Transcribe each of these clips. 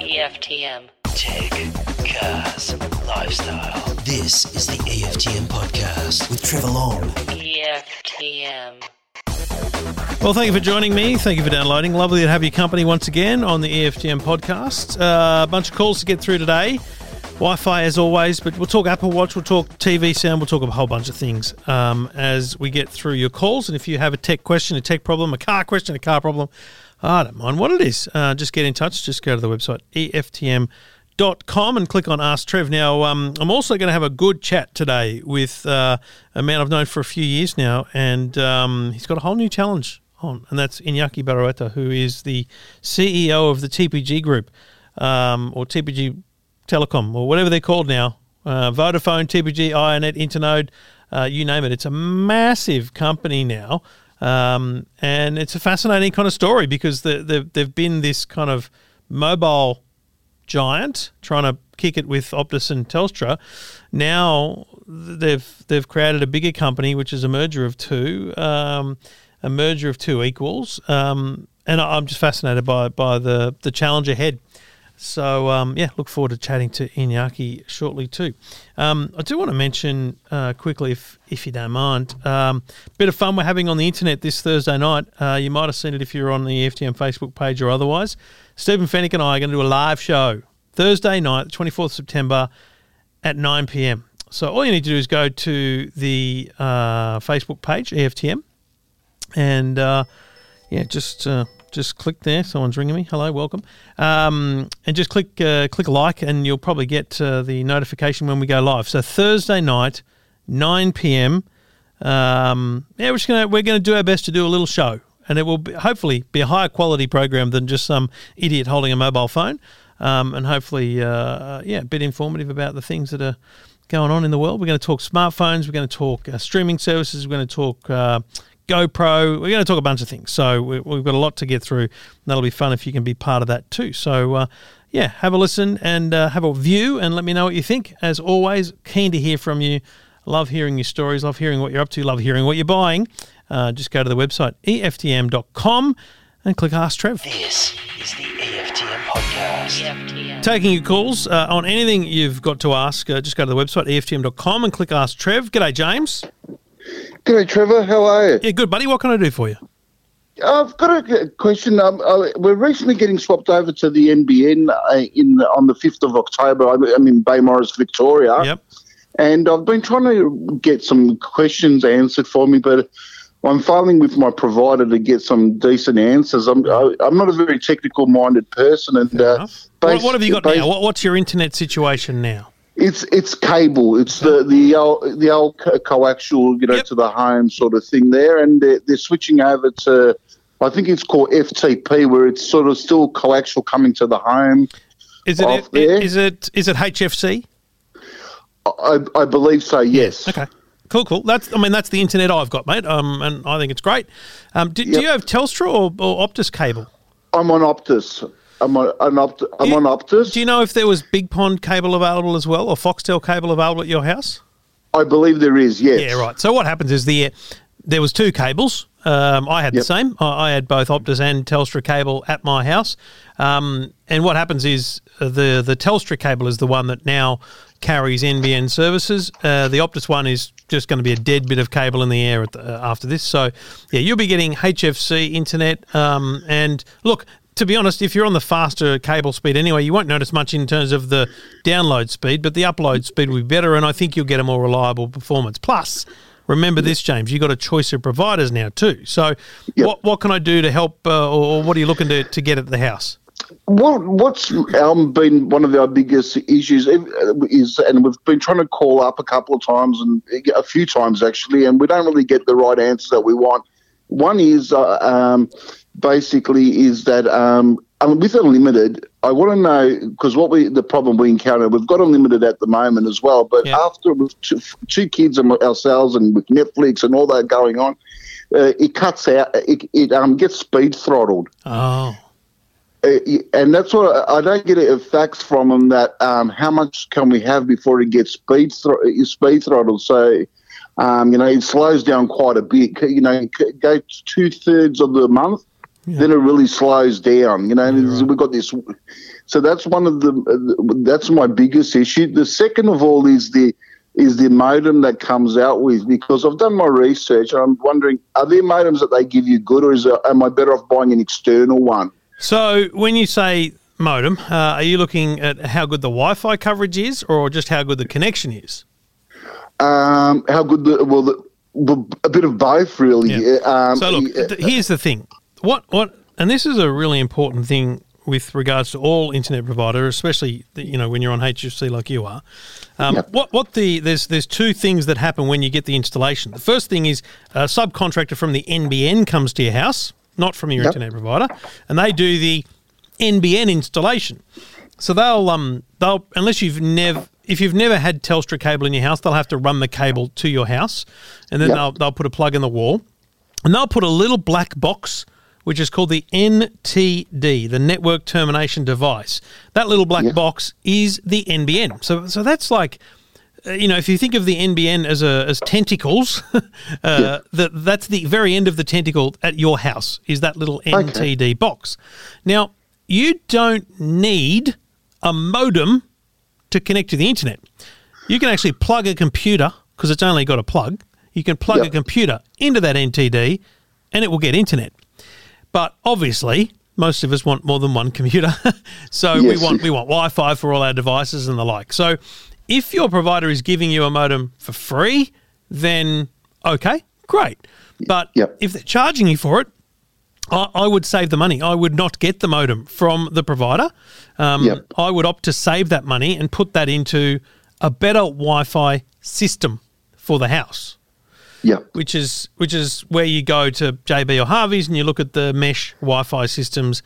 EFTM. Tech, cars, lifestyle. This is the EFTM podcast with Trevor Long. EFTM. Well, thank you for joining me. Thank you for downloading. Lovely to have your company once again on the EFTM podcast. Uh, a bunch of calls to get through today. Wi Fi as always, but we'll talk Apple Watch, we'll talk TV sound, we'll talk a whole bunch of things um, as we get through your calls. And if you have a tech question, a tech problem, a car question, a car problem, I don't mind what it is. Uh, just get in touch. Just go to the website EFTM.com and click on Ask Trev. Now, um, I'm also going to have a good chat today with uh, a man I've known for a few years now, and um, he's got a whole new challenge on, and that's Iñaki Berroeta, who is the CEO of the TPG Group, um, or TPG Telecom, or whatever they're called now. Uh, Vodafone, TPG, iiNet, Internode, uh, you name it. It's a massive company now. Um, and it's a fascinating kind of story because the, the, they've been this kind of mobile giant trying to kick it with Optus and Telstra. Now they've they've created a bigger company, which is a merger of two, um, a merger of two equals. Um, and I'm just fascinated by by the the challenge ahead. So um, yeah, look forward to chatting to Iñaki shortly too. Um, I do want to mention uh, quickly, if if you don't mind, um, bit of fun we're having on the internet this Thursday night. Uh, you might have seen it if you're on the FTM Facebook page or otherwise. Stephen Fenech and I are going to do a live show Thursday night, 24th September at 9 p.m. So all you need to do is go to the uh, Facebook page, EFTM, and uh, yeah, just uh, just click there. Someone's ringing me. Hello, welcome. Um, and just click uh, click like, and you'll probably get uh, the notification when we go live. So Thursday night, 9 p.m. Um, yeah, we're just gonna we're gonna do our best to do a little show, and it will be, hopefully be a higher quality program than just some idiot holding a mobile phone. Um, and hopefully, uh, yeah, a bit informative about the things that are going on in the world. We're going to talk smartphones. We're going to talk uh, streaming services. We're going to talk uh, GoPro. We're going to talk a bunch of things. So we, we've got a lot to get through. That'll be fun if you can be part of that too. So uh, yeah, have a listen and uh, have a view, and let me know what you think. As always, keen to hear from you. Love hearing your stories. Love hearing what you're up to. Love hearing what you're buying. Uh, just go to the website eftm.com and click Ask Trev. This is the EFTM podcast. EFTM. Taking your calls uh, on anything you've got to ask, uh, just go to the website, EFTM.com, and click Ask Trev. G'day, James. G'day, Trevor. How are you? Yeah, good, buddy. What can I do for you? I've got a question. Um, uh, we're recently getting swapped over to the NBN uh, in on the fifth of October. I'm, I'm in Bay Morris, Victoria, Yep. and I've been trying to get some questions answered for me, but I'm filing with my provider to get some decent answers. I'm I, I'm not a very technical minded person, and uh, Enough. What, what have you got bas- now? What, what's your internet situation now? It's it's cable. It's the the old, the old co- coaxial, you know, Yep. to the home sort of thing there, and they're, they're switching over to, I think it's called FTP, where it's sort of still coaxial coming to the home. Is it there. is it is it HFC? I, I believe so. Yes. Okay. Cool, cool. That's I mean that's the internet I've got, mate. Um, and I think it's great. Um, do, do you have Telstra or, or Optus cable? I'm on Optus. I'm on an Opt- I'm you- on Optus. Do you know if there was Big Pond cable available as well, or Foxtel cable available at your house? I believe there is. Yes. Yeah, right. So what happens is the there was two cables. Um, I had the same. I, I had both Optus and Telstra cable at my house. Um, and what happens is uh, the the Telstra cable is the one that now carries NBN services. Uh, the Optus one is just going to be a dead bit of cable in the air at the, uh, after this. So yeah, you'll be getting HFC internet. Um, and look. To be honest, if you're on the faster cable speed anyway, you won't notice much in terms of the download speed, but the upload speed will be better, and I think you'll get a more reliable performance. Plus, Remember this, James. You've got a choice of providers now too. So, Yep. what what can I do to help, uh, or, what are you looking to, to get at the house? What what's um, been one of our biggest issues is, and we've been trying to call up a couple of times and a few times actually, and we don't really get the right answers that we want. One is uh, um, basically is that um, um, with unlimited, I want to know because what we the problem we encounter, we've got unlimited at the moment as well, but Yeah. after with two, two kids and ourselves and with Netflix and all that going on, uh, it cuts out. It, it um, gets speed throttled. Oh, Uh, and that's what I don't get a facts from them that um, how much can we have before it gets speed thr- speed throttle. So, um, you know, it slows down quite a bit. You know, go two thirds of the month then it really slows down. You know, and we've got this. So that's one of the. That's my biggest issue. The second of all is the is the modem that comes out with because I've done my research and I'm wondering are there modems that they give you good or is it, am I better off buying an external one? So when you say modem, uh, are you looking at how good the Wi-Fi coverage is, or just how good the connection is? Um, how good the well, the, well, a bit of both really. Yeah. Um, So look, uh, here's the thing. What what and this is a really important thing with regards to all internet providers, especially the- you know when you're on HFC like you are. Um, Yep. What what the there's there's two things that happen when you get the installation. The first thing is a subcontractor from the NBN comes to your house, not from your Yep. internet provider, and they do the NBN installation. So they'll um they'll unless you've never if you've never had Telstra cable in your house, they'll have to run the cable to your house, and then Yep. they'll they'll put a plug in the wall, and they'll put a little black box which is called the NTD, the Network Termination Device. That little black Yeah. box is the NBN. So so that's like. Uh, you know, if you think of the NBN as a as tentacles, uh, that that's the very end of the tentacle at your house is that little NTD box. Now, you don't need a modem to connect to the internet. You can actually plug a computer because it's only got a plug. You can plug a computer into that NTD, and it will get internet. But obviously, most of us want more than one computer, so we want we want Wi-Fi for all our devices and the like. So, if your provider is giving you a modem for free, then okay, great. But Yep. if they're charging you for it, I, I would save the money. I would not get the modem from the provider. Um, Yep. I would opt to save that money and put that into a better Wi-Fi system for the house yeah. which is which is where you go to JB or Harvey's and you look at the mesh Wi-Fi systems.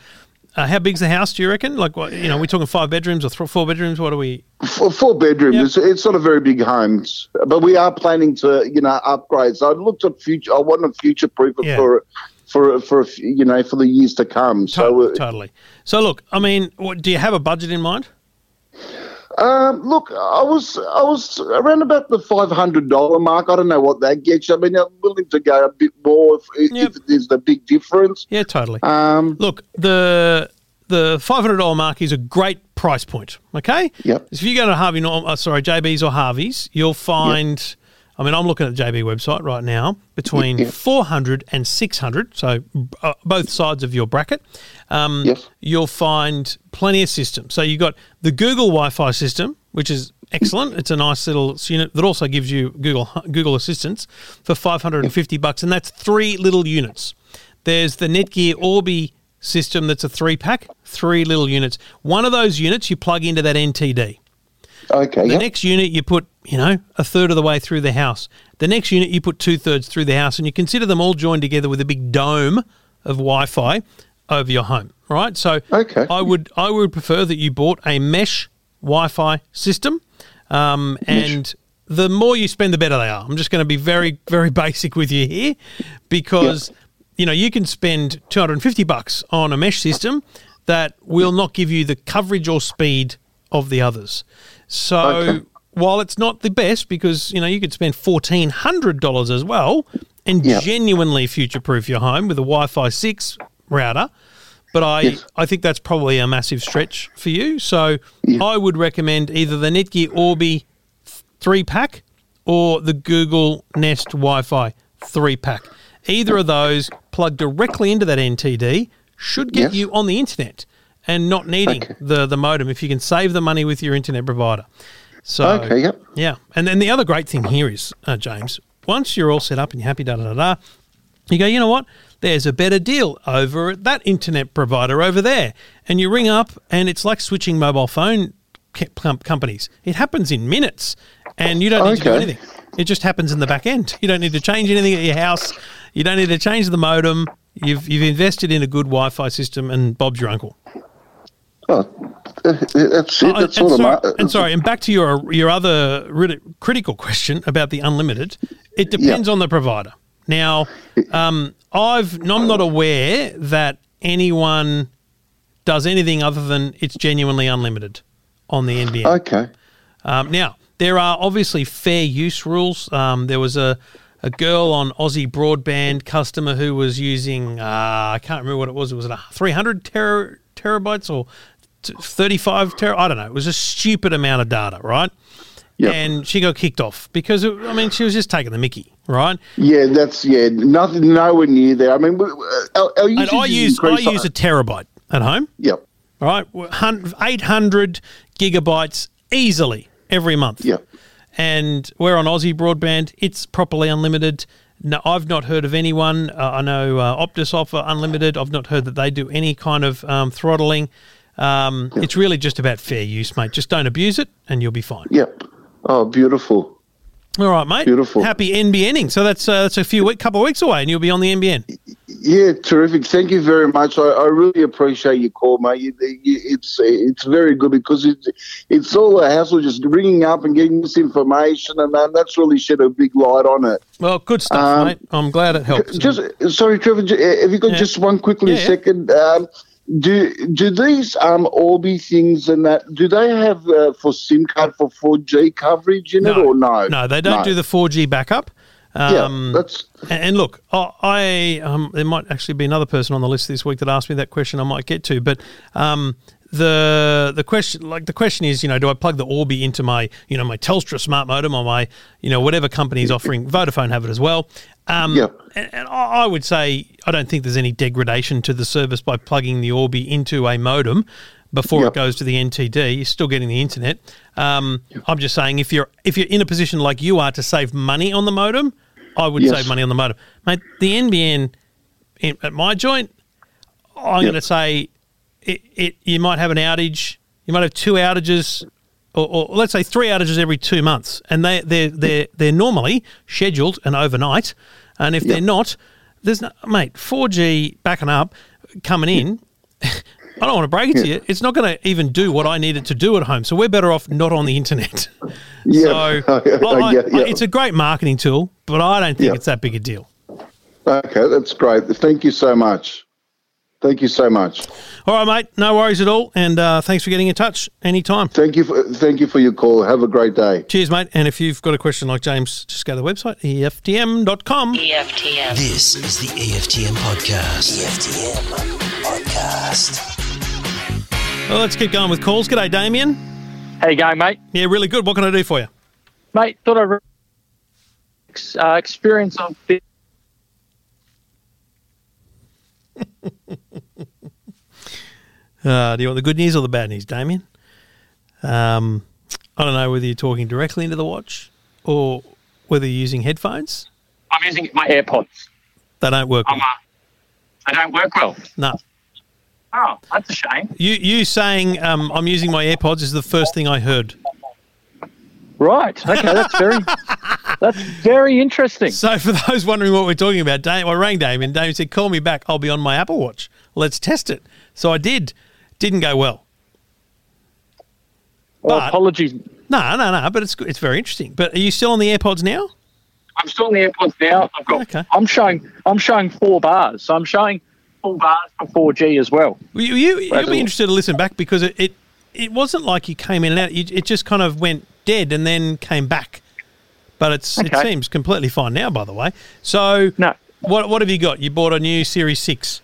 Uh, how big's the house? Do you reckon? Like, what, you know, we're talking five bedrooms or th- four bedrooms. What are we? Four, four bedroom. Yep. It's, it's not a very big home, but we are planning to, you know, upgrade. So I looked at future. I want to future proof Yeah. for for for a you know for the years to come. So Totally, totally. So, look, I mean, what, do you have a budget in mind? Um, look, I was I was around about the five hundred dollar mark. I don't know what that gets. you. I mean, I'm willing to go a bit more if, Yep. if there's the big difference. Yeah, totally. Um, Look, the the five hundred dollar mark is a great price point. Okay. Yep. So if you go to Harvey, Norm, uh, sorry, JB's or Harvey's, you'll find. I mean, I'm looking at the JB website right now. Between Yeah. 400 and 600, so uh, both sides of your bracket, um, Yes. you'll find plenty of systems. So you've got the Google Wi-Fi system, which is excellent. It's a nice little unit that also gives you Google Google Assistance for 550 bucks, and that's three little units. There's the Netgear Orbi system that's a three pack, three little units. One of those units you plug into that NTD. Okay. The yeah. next unit you put, you know, a third of the way through the house. The next unit you put two thirds through the house, and you consider them all joined together with a big dome of Wi-Fi over your home. Right. So Okay. I would I would prefer that you bought a mesh Wi-Fi system, um, and the more you spend, the better they are. I'm just going to be very very basic with you here, because you know you can spend 250 bucks on a mesh system that will not give you the coverage or speed of the others. So Okay. while it's not the best, because you know you could spend fourteen hundred dollars as well and Yep. genuinely future-proof your home with a Wi-Fi six router, but I Yes. I think that's probably a massive stretch for you. So Yeah. I would recommend either the Netgear Orbi three pack or the Google Nest Wi-Fi three pack. Either of those plugged directly into that NTD should get Yes. you on the internet and not needing Okay. the the modem if you can save the money with your internet provider. So Okay, yep. yeah, and then the other great thing here is uh, James. Once you're all set up and you're happy, da da da da, you go. You know what? There's a better deal over at that internet provider over there, and you ring up, and it's like switching mobile phone companies. It happens in minutes, and you don't need to do anything. It just happens in the back end. You don't need to change anything at your house. You don't need to change the modem. You've you've invested in a good Wi-Fi system, and Bob's your uncle. Oh, that's it. Oh, That's and, sorry, and sorry, and back to your your other really critical question about the unlimited. It depends on the provider. Now, um, I've I'm not aware that anyone does anything other than it's genuinely unlimited on the NBN. Okay. Um, now, there are obviously fair use rules. Um, there was a a girl on Aussie broadband customer who was using uh, I can't remember what it was. It was it 300 ter- terabytes or 35 ter? I don't know. It was a stupid amount of data, right? Yep. And she got kicked off because it, I mean she was just taking the Mickey, right? Yeah, that's yeah, nothing, nowhere near there. I mean, we- our, our And I use I use a terabyte at home. Yep, All right, Hun- 800 gigabytes easily every month. yep. And we're on Aussie broadband. It's properly unlimited. No, I've not heard of anyone. Uh, I know uh, Optus offer unlimited. I've not heard that they do any kind of um, throttling. Um, It's really just about fair use, mate. Just don't abuse it, and you'll be fine. Yep. Oh, beautiful. All right, mate. Beautiful. Happy NBNing. So that's uh, that's a few week, couple of weeks away, and you'll be on the NBN. Yeah, terrific. Thank you very much. I, I really appreciate your call, mate. You, you, it's it's very good because it's it's all a hassle just ringing up and getting this information, and that, that's really shed a big light on it. Well, good stuff, Um, mate. I'm glad it helps. Just sorry, Trevor. Have you got Yeah. just one quickly Yeah, yeah. second? Um, do do these um Orbi things and that do they have uh, for SIM card for four G coverage in it or no? No, they don't do the 4G backup. Yeah, Um, that's And, and look, I, I um, there might actually be another person on the list this week that asked me that question. I might get to, but um, the the question, like the question is, you know, do I plug the Orbi into my, you know, my Telstra smart modem or my, you know, whatever company is offering? Vodafone have it as well. Um, Yeah. And, and I would say I don't think there's any degradation to the service by plugging the Orbi into a modem before Yeah. it goes to the NTD. You're still getting the internet. Um, I'm just saying if you're if you're in a position like you are to save money on the modem, I would Yes. save money on the modem, mate. The NBN in, at my joint, I'm Yep. going to say it, it. You might have an outage. You might have two outages, or, or let's say three outages every two months, and they they they they're normally scheduled and overnight. And if they're not, there's no mate. 4G backing up, coming in. I don't want to break it to you. It's not going to even do what I need it to do at home. So we're better off not on the internet. Yeah. So I- Yeah, I- it's a great marketing tool, but I don't think Yeah. it's that big a deal. okay. That's great. Thank you so much. Thank you so much. All right, mate. No worries at all. And uh, thanks for getting in touch anytime. Thank you. For, thank you for your call. Have a great day. Cheers, mate. And if you've got a question like James, just go to the website, EFTM.com. EFTM. This is the EFTM podcast. EFTM podcast. Well, let's keep going with calls. G'day, Damien. How you going, mate? Yeah, really good. What can I do for you? Mate, thought I'd re- ex- uh, experience of the Uh, do you want the good news or the bad news, Damien? Um, I don't know whether you're talking directly into the watch or whether you're using headphones. I'm using my AirPods. They don't work. I'm, uh, they don't work well. No. Oh, that's a shame. You you saying um, I'm using my AirPods is the first thing I heard. Right. Okay, that's very that's very interesting. So for those wondering what we're talking about, Dame, I rang Damien. Damien said, "Call me back. I'll be on my Apple Watch. Let's test it." So I did. Didn't go well. Well, but- apologies. No, no, no. But it's it's very interesting. But are you still on the AirPods now? I'm still on the AirPods now. I've got. Okay. I'm showing. I'm showing four bars. So I'm showing four bars for 4G as well. You, you, you'll be interested to listen back because it, it, it wasn't like you came in and out. You, it just kind of went dead and then came back. But it's it seems completely fine now, by the way. So No, what what have you got? You bought a new Series Six.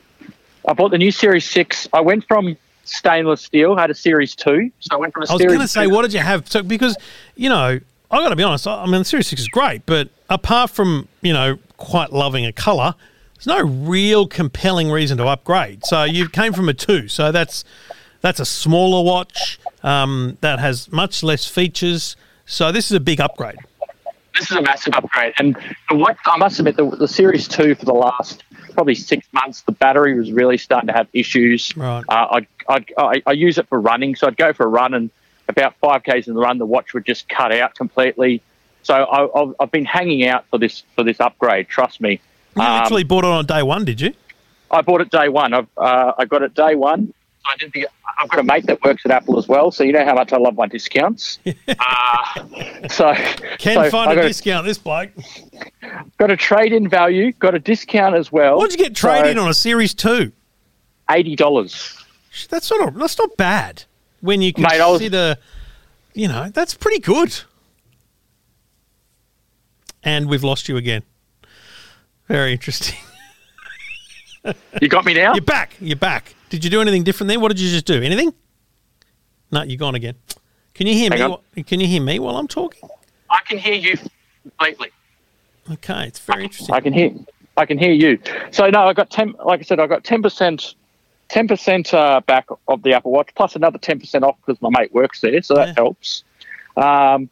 I bought the new Series Six. I went from stainless steel, had a Series Two. So I went from a I was going to say, what did you have? So because you know, I got to be honest. I I mean, the Series Six is great, but apart from you know quite loving a color, there's no real compelling reason to upgrade. So you came from a two, so that's that's a smaller watch um, that has much less features. So this is a big upgrade. this is a massive upgrade. And what I must admit, the, the Series Two for the last probably six months, the battery was really starting to have issues. Right. Uh, I I'd, I I use it for running, so I'd go for a run, and about five k's in the run, the watch would just cut out completely. So I, I've, I've been hanging out for this for this upgrade. Trust me. You Um, literally bought it on day one, did you? I bought it day one. I've uh, I got it day one. I didn't think I've got a mate that works at Apple as well, so you know how much I love my discounts. uh, so Can so find I a discount. This bloke. Got a trade in value, got a discount as well. What'd you get trade in on a Series Two? Eighty dollars. That's not a, that's not bad when you Mate, I was- consider. You know, that's pretty good. And we've lost you again. Very interesting. You got me now? You're back. You're back. Did you do anything different there? What did you just do? Anything? No, you're gone again. Can you hear Hang me? on. Can you hear me while I'm talking? I can hear you completely. Okay, it's very interesting. I can hear. I can hear you. So no, I got ten. Like I said, I got ten percent, ten percent uh, back of the Apple Watch, plus another ten percent off because my mate works there, so that Yeah. helps. Um,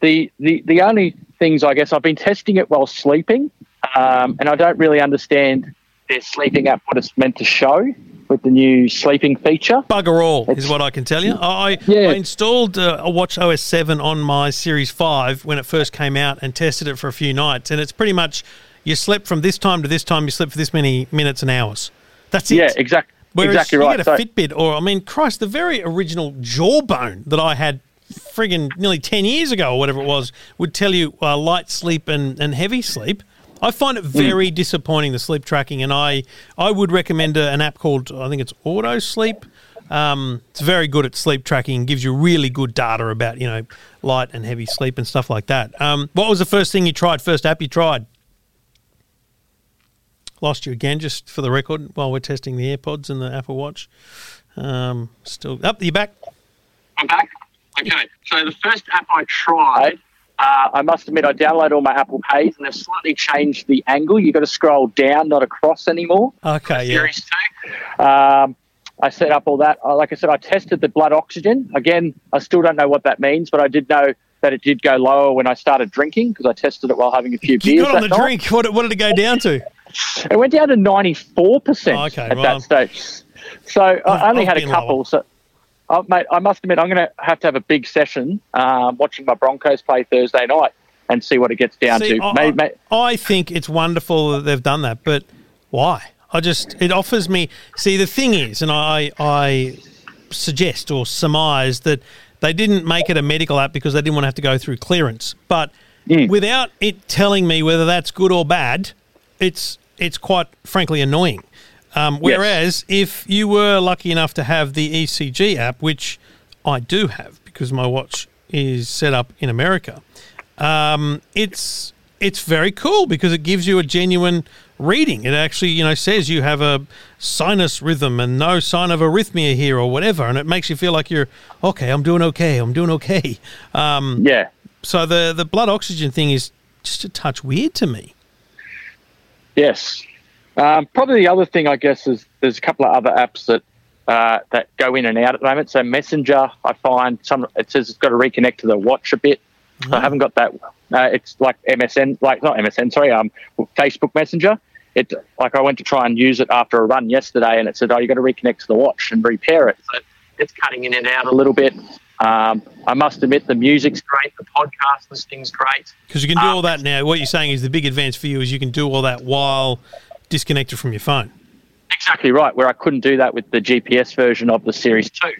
the the the only things I guess I've been testing it while sleeping, um, and I don't really understand their sleeping app what it's meant to show with the new sleeping feature. Bugger all is what I can tell you. I, Yeah. I installed uh, a Watch OS 7 on my Series 5 when it first came out and tested it for a few nights. And it's pretty much you slept from this time to this time, you slept for this many minutes and hours. That's it. Yeah, exact, Whereas exactly you right. get a So- Fitbit or, I mean, Christ, the very original Jawbone that I had friggin' nearly 10 years ago or whatever it was would tell you uh, light sleep and, and heavy sleep. I find it Hmm. very disappointing, the sleep tracking, and I, I would recommend a, an app called, I think it's Auto Sleep. Um, it's very good at sleep tracking and gives you really good data about, you know, light and heavy sleep and stuff like that. Um, what was the first thing you tried, first app you tried? Lost you again, just for the record, while we're testing the AirPods and the Apple Watch. Um, still up, you back? I'm back. Okay. So the first app I tried, uh, I must admit, I downloaded all my Apple Pays, and they've slightly changed the angle. You've got to scroll down, not across anymore. Okay, yeah. Series two. Um, I set up all that. Uh, Like I said, I tested the blood oxygen. Again, I still don't know what that means, but I did know that it did go lower when I started drinking because I tested it while having a few You beers. got on the night. drink. What, what did it go down to? It went down to 94% Oh, okay, at well- that stage. So I only I've had a couple. lower. So, uh, mate, I must admit, I'm going to have to have a big session um, watching my Broncos play Thursday night and see what it gets down See, to. I, May- may- I think it's wonderful that they've done that, but why? I just it offers me. See, the thing is, and I I suggest or surmise that they didn't make it a medical app because they didn't want to have to go through clearance. But Mm. without it telling me whether that's good or bad, it's it's quite frankly annoying. Um, whereas if you were lucky enough to have the ECG app, which I do have because my watch is set up in America, um, it's it's very cool because it gives you a genuine reading. It actually, you know, says you have a sinus rhythm and no sign of arrhythmia here or whatever, and it makes you feel like you're okay. I'm doing okay. I'm doing okay. Um, yeah. so the the blood oxygen thing is just a touch weird to me. Yes. Um, probably the other thing, I guess, is there's a couple of other apps that uh, that go in and out at the moment. So Messenger, I find some it says it's got to reconnect to the watch a bit. I haven't got that. Uh, it's like MSN, like not MSN, sorry, um, Facebook Messenger. It like I went to try and use it after a run yesterday, and it said, "Oh, you got to reconnect to the watch and repair it." So it's cutting in and out a little bit. Um, I must admit, the music's great, the podcast listing's great. Because you can do all that now. What you're saying is the big advance for you is you can do all that while disconnected from your phone. Exactly right. Where I couldn't do that with the GPS version of the Series Two.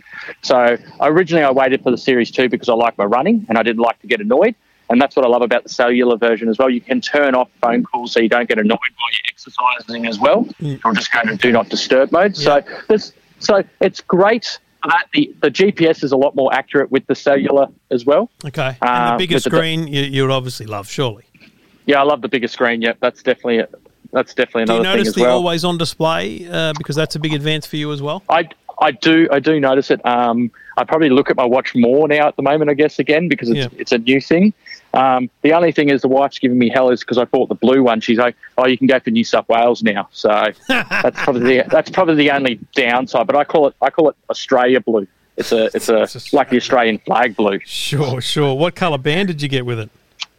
So originally I waited for the Series Two because I like my running and I didn't like to get annoyed. And that's what I love about the cellular version as well. You can turn off phone calls so you don't get annoyed while you're exercising as well. Mm. Or just go to do not disturb mode. So this, so it's great that. The the GPS is a lot more accurate with the cellular as well. Okay. And the um, bigger with the- screen you, you would obviously love, surely. Yeah, I love the bigger screen. Yeah, that's definitely that's definitely another thing. Do you notice the well. always on display uh, because that's a big advance for you as well? I, I do I do notice it. Um, I probably look at my watch more now at the moment, I guess, again because it's Yeah. it's a new thing. Um, the only thing is the wife's giving me hell is because I bought the blue one. She's like, "Oh, you can go for New South Wales now." So that's probably the, that's probably the only downside. But I call it I call it Australia blue. It's a it's a It's like the Australian flag blue. Sure, sure. What colour band did you get with it?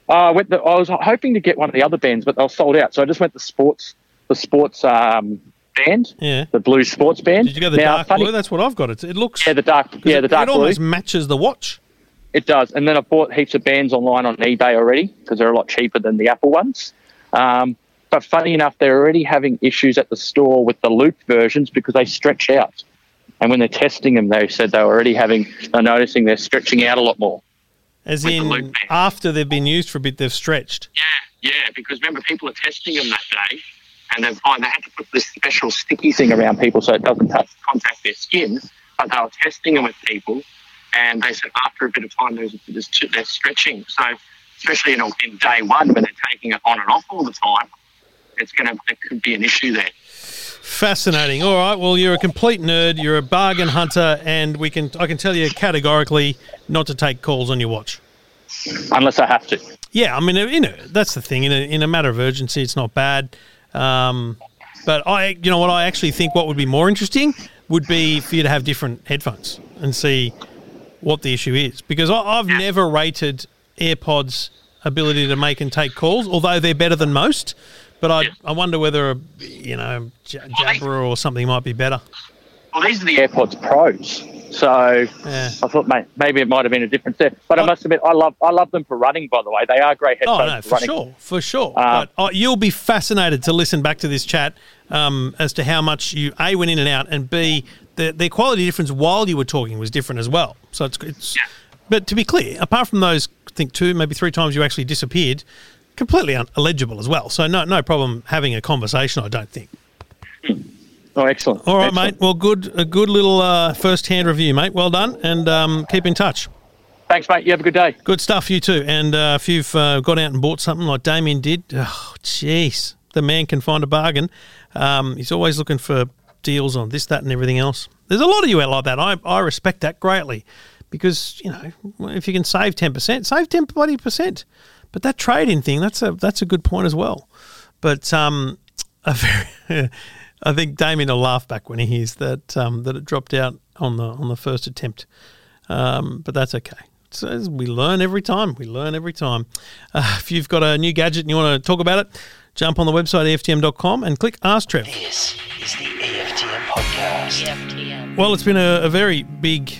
Uh, I went the, I was hoping to get one of the other bands, but they were sold out. So I just went the sports the sports um, band, Yeah. the blue sports band. Did you go the Now, dark funny- blue? That's what I've got. It, it looks. Yeah, the dark. Yeah, it, the dark blue. It blue. almost matches the watch. It does. And then I bought heaps of bands online on eBay already because they're a lot cheaper than the Apple ones. Um, but funny enough, they're already having issues at the store with the loop versions because they stretch out. And when they're testing them, they said they were already having, they're noticing they're stretching out a lot more. As With in, after they've been used for a bit, they've stretched. Yeah, yeah, because remember, people are testing them that day and they find they had to put this special sticky thing around people so it doesn't touch, contact their skin. But they were testing them with people and they said after a bit of time, there's, there's too, they're stretching. So, especially in, in day one when they're taking it on and off all the time, it's going to it could be an issue there. Fascinating. All right. Well, you're a complete nerd. You're a bargain hunter, and we can I can tell you categorically not to take calls on your watch. Unless I have to. Yeah, I mean, you know, that's the thing. In a, in a matter of urgency, it's not bad. Um, but I, you know, what I actually think what would be more interesting would be for you to have different headphones and see what the issue is. Because I, I've never rated AirPods' ability to make and take calls, although they're better than most. But I, I wonder whether, a, you know, J- Jabra or something might be better. Well, these are the AirPods Pros, so Yeah. I thought may, maybe it might have been a difference there. But I must admit, I love I love them for running. By the way, they are great headphones. Oh no, for running. sure, for sure. Uh, but oh, you'll be fascinated to listen back to this chat um, as to how much you a went in and out, and b the the quality difference while you were talking was different as well. So it's it's. But to be clear, apart from those, I think two, maybe three times you actually disappeared, completely un- illegible as well. So no no problem having a conversation. I don't think. Oh, excellent. All right, Excellent. mate. Well, good a good little uh, first hand review, mate. Well done, and um, keep in touch. Thanks, mate. You have a good day. Good stuff, you too. And uh, if you've uh, got out and bought something like Damien did, oh, jeez, the man can find a bargain. Um, he's always looking for deals on this, that, and everything else. There's a lot of you out like that. I, I respect that greatly because, you know, if you can save 10%, save 10 bloody percent. But that trade-in thing, that's a, that's a good point as well. But um, a very, I think Damien will laugh back when he hears that um, that it dropped out on the on the first attempt. Um, but that's okay. So we learn every time. We learn every time. Uh, if you've got a new gadget and you want to talk about it, jump on the website EFTM.com and click Ask Trev. This is the EFTM podcast. EFTM. Well, it's been a, a very big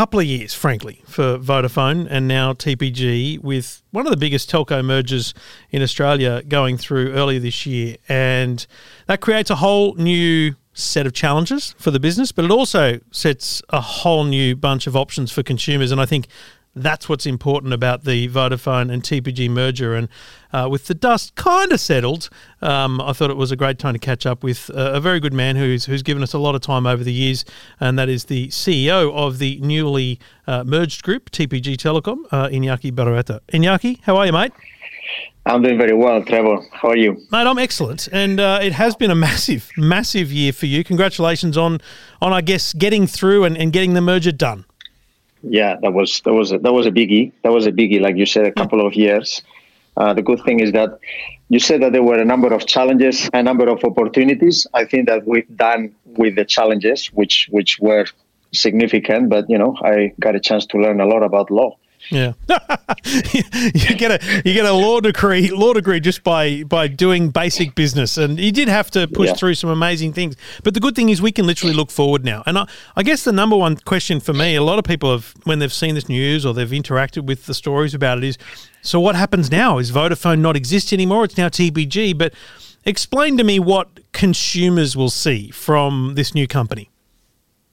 couple of years, frankly, for Vodafone and now TPG, with one of the biggest telco mergers in Australia going through earlier this year. And that creates a whole new set of challenges for the business, but it also sets a whole new bunch of options for consumers. And I think that's what's important about the Vodafone and TPG merger. And uh, with the dust kind of settled, um, I thought it was a great time to catch up with a, a very good man who's who's given us a lot of time over the years, and that is the CEO of the newly uh, merged group, TPG Telecom, uh, Iñaki Berroeta. Iñaki, how are you, mate? I'm doing very well, Trevor. How are you? Mate, I'm excellent, and uh, it has been a massive, massive year for you. Congratulations on, on I guess, getting through and, and getting the merger done. Yeah, that was that was a, that was a biggie. That was a biggie, like you said, a couple of years. Uh, the good thing is that you said that there were a number of challenges, a number of opportunities. I think that we've done with the challenges, which which were significant. But you know, I got a chance to learn a lot about law. Yeah, you get a you get a law degree law degree just by by doing basic business, and you did have to push Yeah. through some amazing things. But the good thing is we can literally look forward now. And I, I guess the number one question for me, a lot of people have when they've seen this news or they've interacted with the stories about it is, so what happens now? Is Vodafone not exist anymore? It's now TPG. But explain to me what consumers will see from this new company.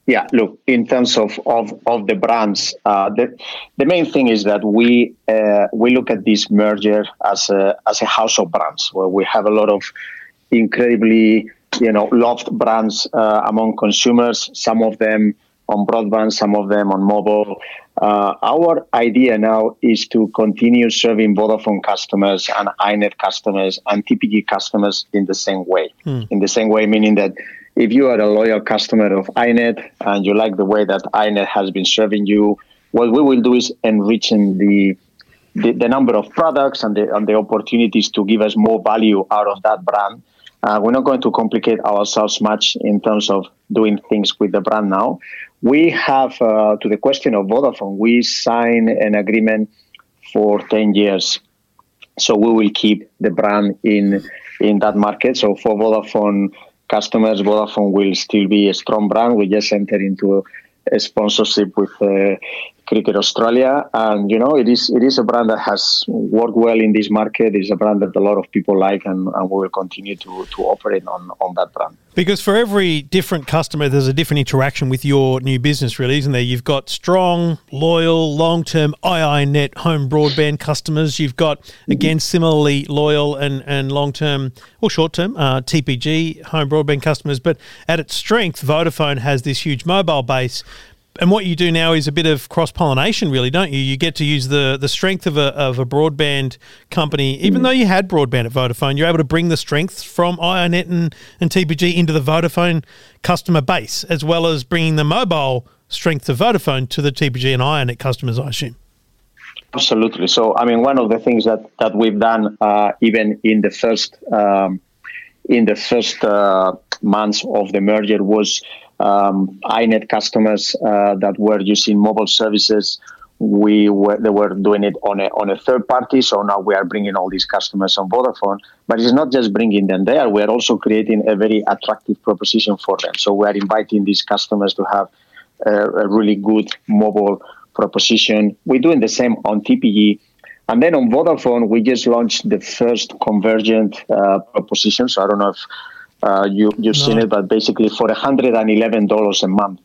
Yeah, look, in terms of, of, of the brands, uh, the, the main thing is that we uh, we look at this merger as a, as a house of brands, where we have a lot of incredibly you know loved brands uh, among consumers. Some of them on broadband, some of them on mobile. Uh, our idea now is to continue serving Vodafone customers and iiNet customers and TPG customers in the same way. In the same way, meaning that if you are a loyal customer of iiNet and you like the way that iiNet has been serving you, what we will do is enriching the the, the number of products and the, and the opportunities to give us more value out of that brand. Uh, we're not going to complicate ourselves much in terms of doing things with the brand now. We have, uh, to the question of Vodafone, we signed an agreement for 10 years. So we will keep the brand in in that market. So for Vodafone customers, Vodafone will still be a strong brand. We just entered into a sponsorship with uh, Cricket Australia, and you know it is it is a brand that has worked well in this market. It's a brand that a lot of people like, and, and we will continue to to operate on on that brand. Because for every different customer, there's a different interaction with your new business, really, isn't there? You've got strong, loyal, long term IINet home broadband customers. You've got, again, similarly loyal and, and long term or short term uh, TPG home broadband customers. But at its strength, Vodafone has this huge mobile base. And what you do now is a bit of cross pollination, really, don't you? You get to use the the strength of a of a broadband company, even mm. though you had broadband at Vodafone, you're able to bring the strength from iiNet and, and TPG into the Vodafone customer base, as well as bringing the mobile strength of Vodafone to the TPG and iiNet customers, I assume. Absolutely. So, I mean, one of the things that that we've done, uh, even in the first um, in the first uh, months of the merger, was um, iiNet customers uh, that were using mobile services. We were they were doing it on a on a third party. So now we are bringing all these customers on Vodafone. But it's not just bringing them there. We are also creating a very attractive proposition for them. So we are inviting these customers to have a, a really good mobile proposition. We're doing the same on TPG. And then on Vodafone, we just launched the first convergent uh, proposition. So I don't know if uh, you, you've no. seen it, but basically for $111 a month,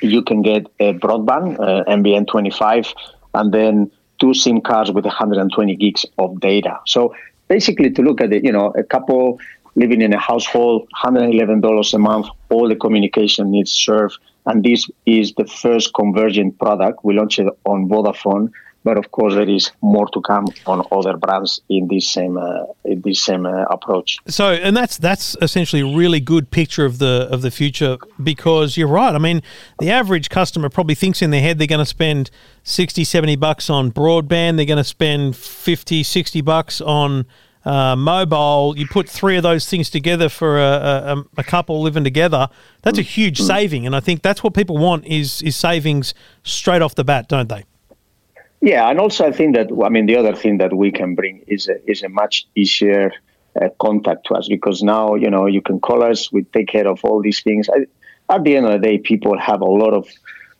you can get a broadband, uh, NBN 25, and then two SIM cards with 120 gigs of data. So basically, to look at it, you know, a couple living in a household, $111 a month, all the communication needs served. And this is the first convergent product. We launched it on Vodafone but of course there is more to come on other brands in this same uh, in this same uh, approach so and that's that's essentially a really good picture of the of the future because you're right i mean the average customer probably thinks in their head they're going to spend 60 70 bucks on broadband they're going to spend 50 60 bucks on uh, mobile, you put three of those things together for a, a, a couple living together. That's a huge mm. saving, and I think that's what people want is is savings straight off the bat, don't they? Yeah, and also I think that I mean the other thing that we can bring is a, is a much easier uh, contact to us because now you know you can call us, we take care of all these things. I, at the end of the day, people have a lot of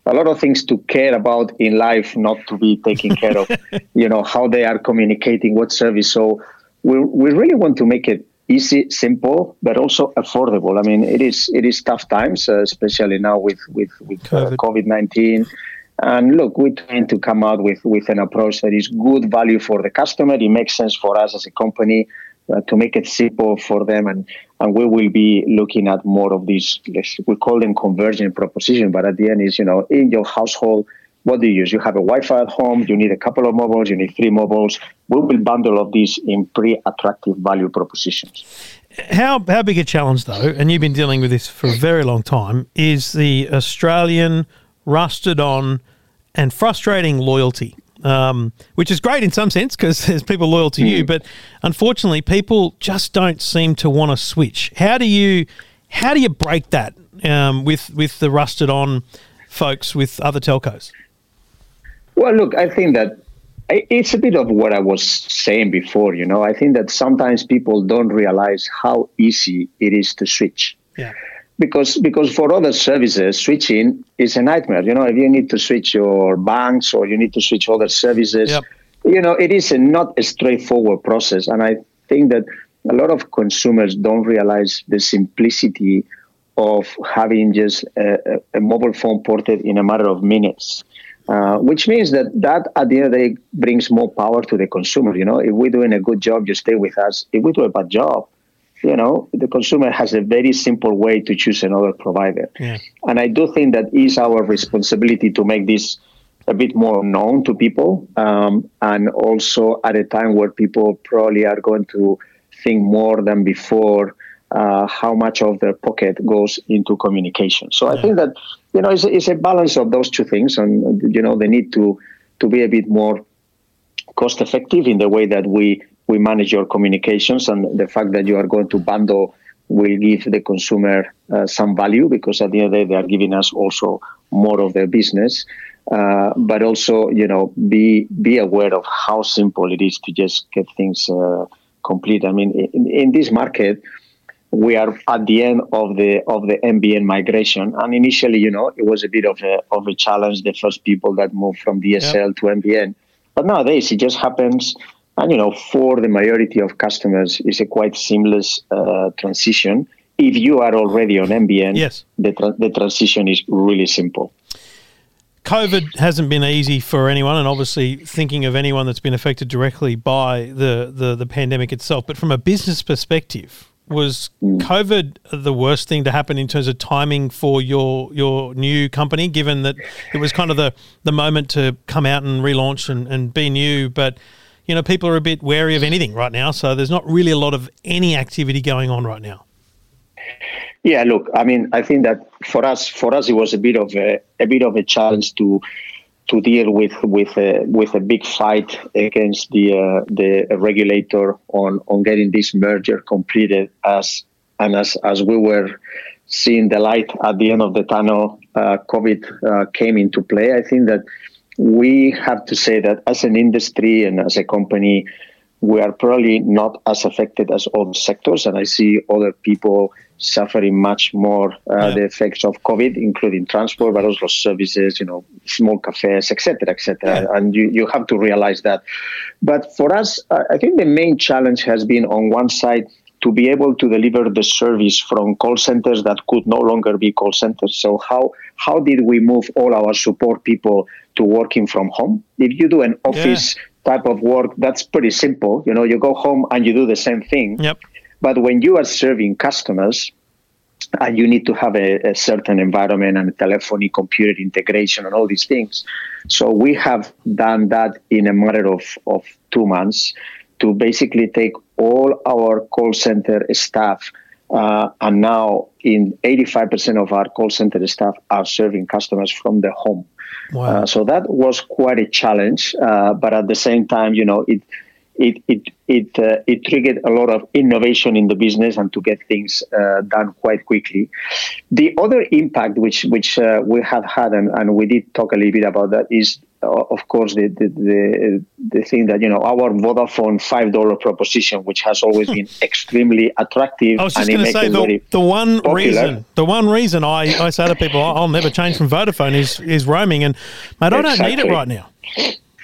a lot of things to care about in life, not to be taking care of. you know how they are communicating, what service. So we we really want to make it easy, simple, but also affordable. I mean, it is it is tough times, uh, especially now with with with COVID nineteen. And look, we're trying to come out with, with an approach that is good value for the customer. It makes sense for us as a company uh, to make it simple for them. And, and we will be looking at more of these, we call them convergent proposition, but at the end is, you know, in your household, what do you use? You have a Wi-Fi at home, you need a couple of mobiles, you need three mobiles. We will bundle of these in pretty attractive value propositions. How, how big a challenge, though, and you've been dealing with this for a very long time, is the Australian – rusted on, and frustrating loyalty. Um, which is great in some sense because there's people loyal to you, but unfortunately, people just don't seem to want to switch. How do you how do you break that um, with with the rusted on folks with other telcos? Well, look, I think that it's a bit of what I was saying before. You know, I think that sometimes people don't realize how easy it is to switch. Yeah because because for other services switching is a nightmare. You know if you need to switch your banks or you need to switch other services yep. you know it is a, not a straightforward process. And i think that a lot of consumers don't realize the simplicity of having just a, a mobile phone ported in a matter of minutes uh, which means that that at the end of the day brings more power to the consumer. You know if we're doing a good job you stay with us. If we do a bad job you know, the consumer has a very simple way to choose another provider. Yeah. And I do think that is our responsibility to make this a bit more known to people, um, and also at a time where people probably are going to think more than before uh, how much of their pocket goes into communication. So yeah. I think that you know it's, it's a balance of those two things, and you know they need to to be a bit more cost effective in the way that we we manage your communications and the fact that you are going to bundle will give the consumer uh, some value because at the end of the day they are giving us also more of their business. Uh, but also you know be be aware of how simple it is to just get things uh, complete. I mean in, in, this market we are at the end of the of the NBN migration. And initially you know it was a bit of a of a challenge the first people that moved from DSL yep. to NBN but nowadays it just happens and you know, for the majority of customers, it's a quite seamless uh, transition. If you are already on NBN, yes. the, tra- the transition is really simple. COVID hasn't been easy for anyone, and obviously thinking of anyone that's been affected directly by the, the, the pandemic itself. But from a business perspective, was COVID the worst thing to happen in terms of timing for your your new company, given that it was kind of the, the moment to come out and relaunch and, and be new, but you know, people are a bit wary of anything right now, so there's not really a lot of any activity going on right now. Yeah, look, I mean, I think that for us, for us, it was a bit of a, a bit of a challenge to to deal with with a, with a big fight against the uh, the regulator on on getting this merger completed. As and as as we were seeing the light at the end of the tunnel, uh, COVID uh, came into play. I think that we have to say that as an industry and as a company, we are probably not as affected as other sectors, and I see other people suffering much more uh, yeah. the effects of COVID, including transport, but also services, you know, small cafes, etc., etc. Yeah. And you, you have to realize that. But for us, I think the main challenge has been on one side to be able to deliver the service from call centers that could no longer be call centers. So how how did we move all our support people to working from home? If you do an office yeah. type of work, that's pretty simple. You know, you go home and you do the same thing. Yep. But when you are serving customers, and you need to have a, a, certain environment and telephony, computer integration, and all these things. So we have done that in a matter of, of two months to basically take all our call center staff. Uh, and now, in 85% of our call center staff are serving customers from the home. Wow. Uh, so that was quite a challenge, uh, but at the same time, you know, it it it it uh, it triggered a lot of innovation in the business and to get things uh, done quite quickly. The other impact which which uh, we have had and, and we did talk a little bit about that is of course the, the the, the thing that you know our Vodafone five dollar proposition which has always been extremely attractive. I was just going to say the, the one popular. reason the one reason I, I say to people I'll never change from Vodafone is is roaming and mate I don't need it right now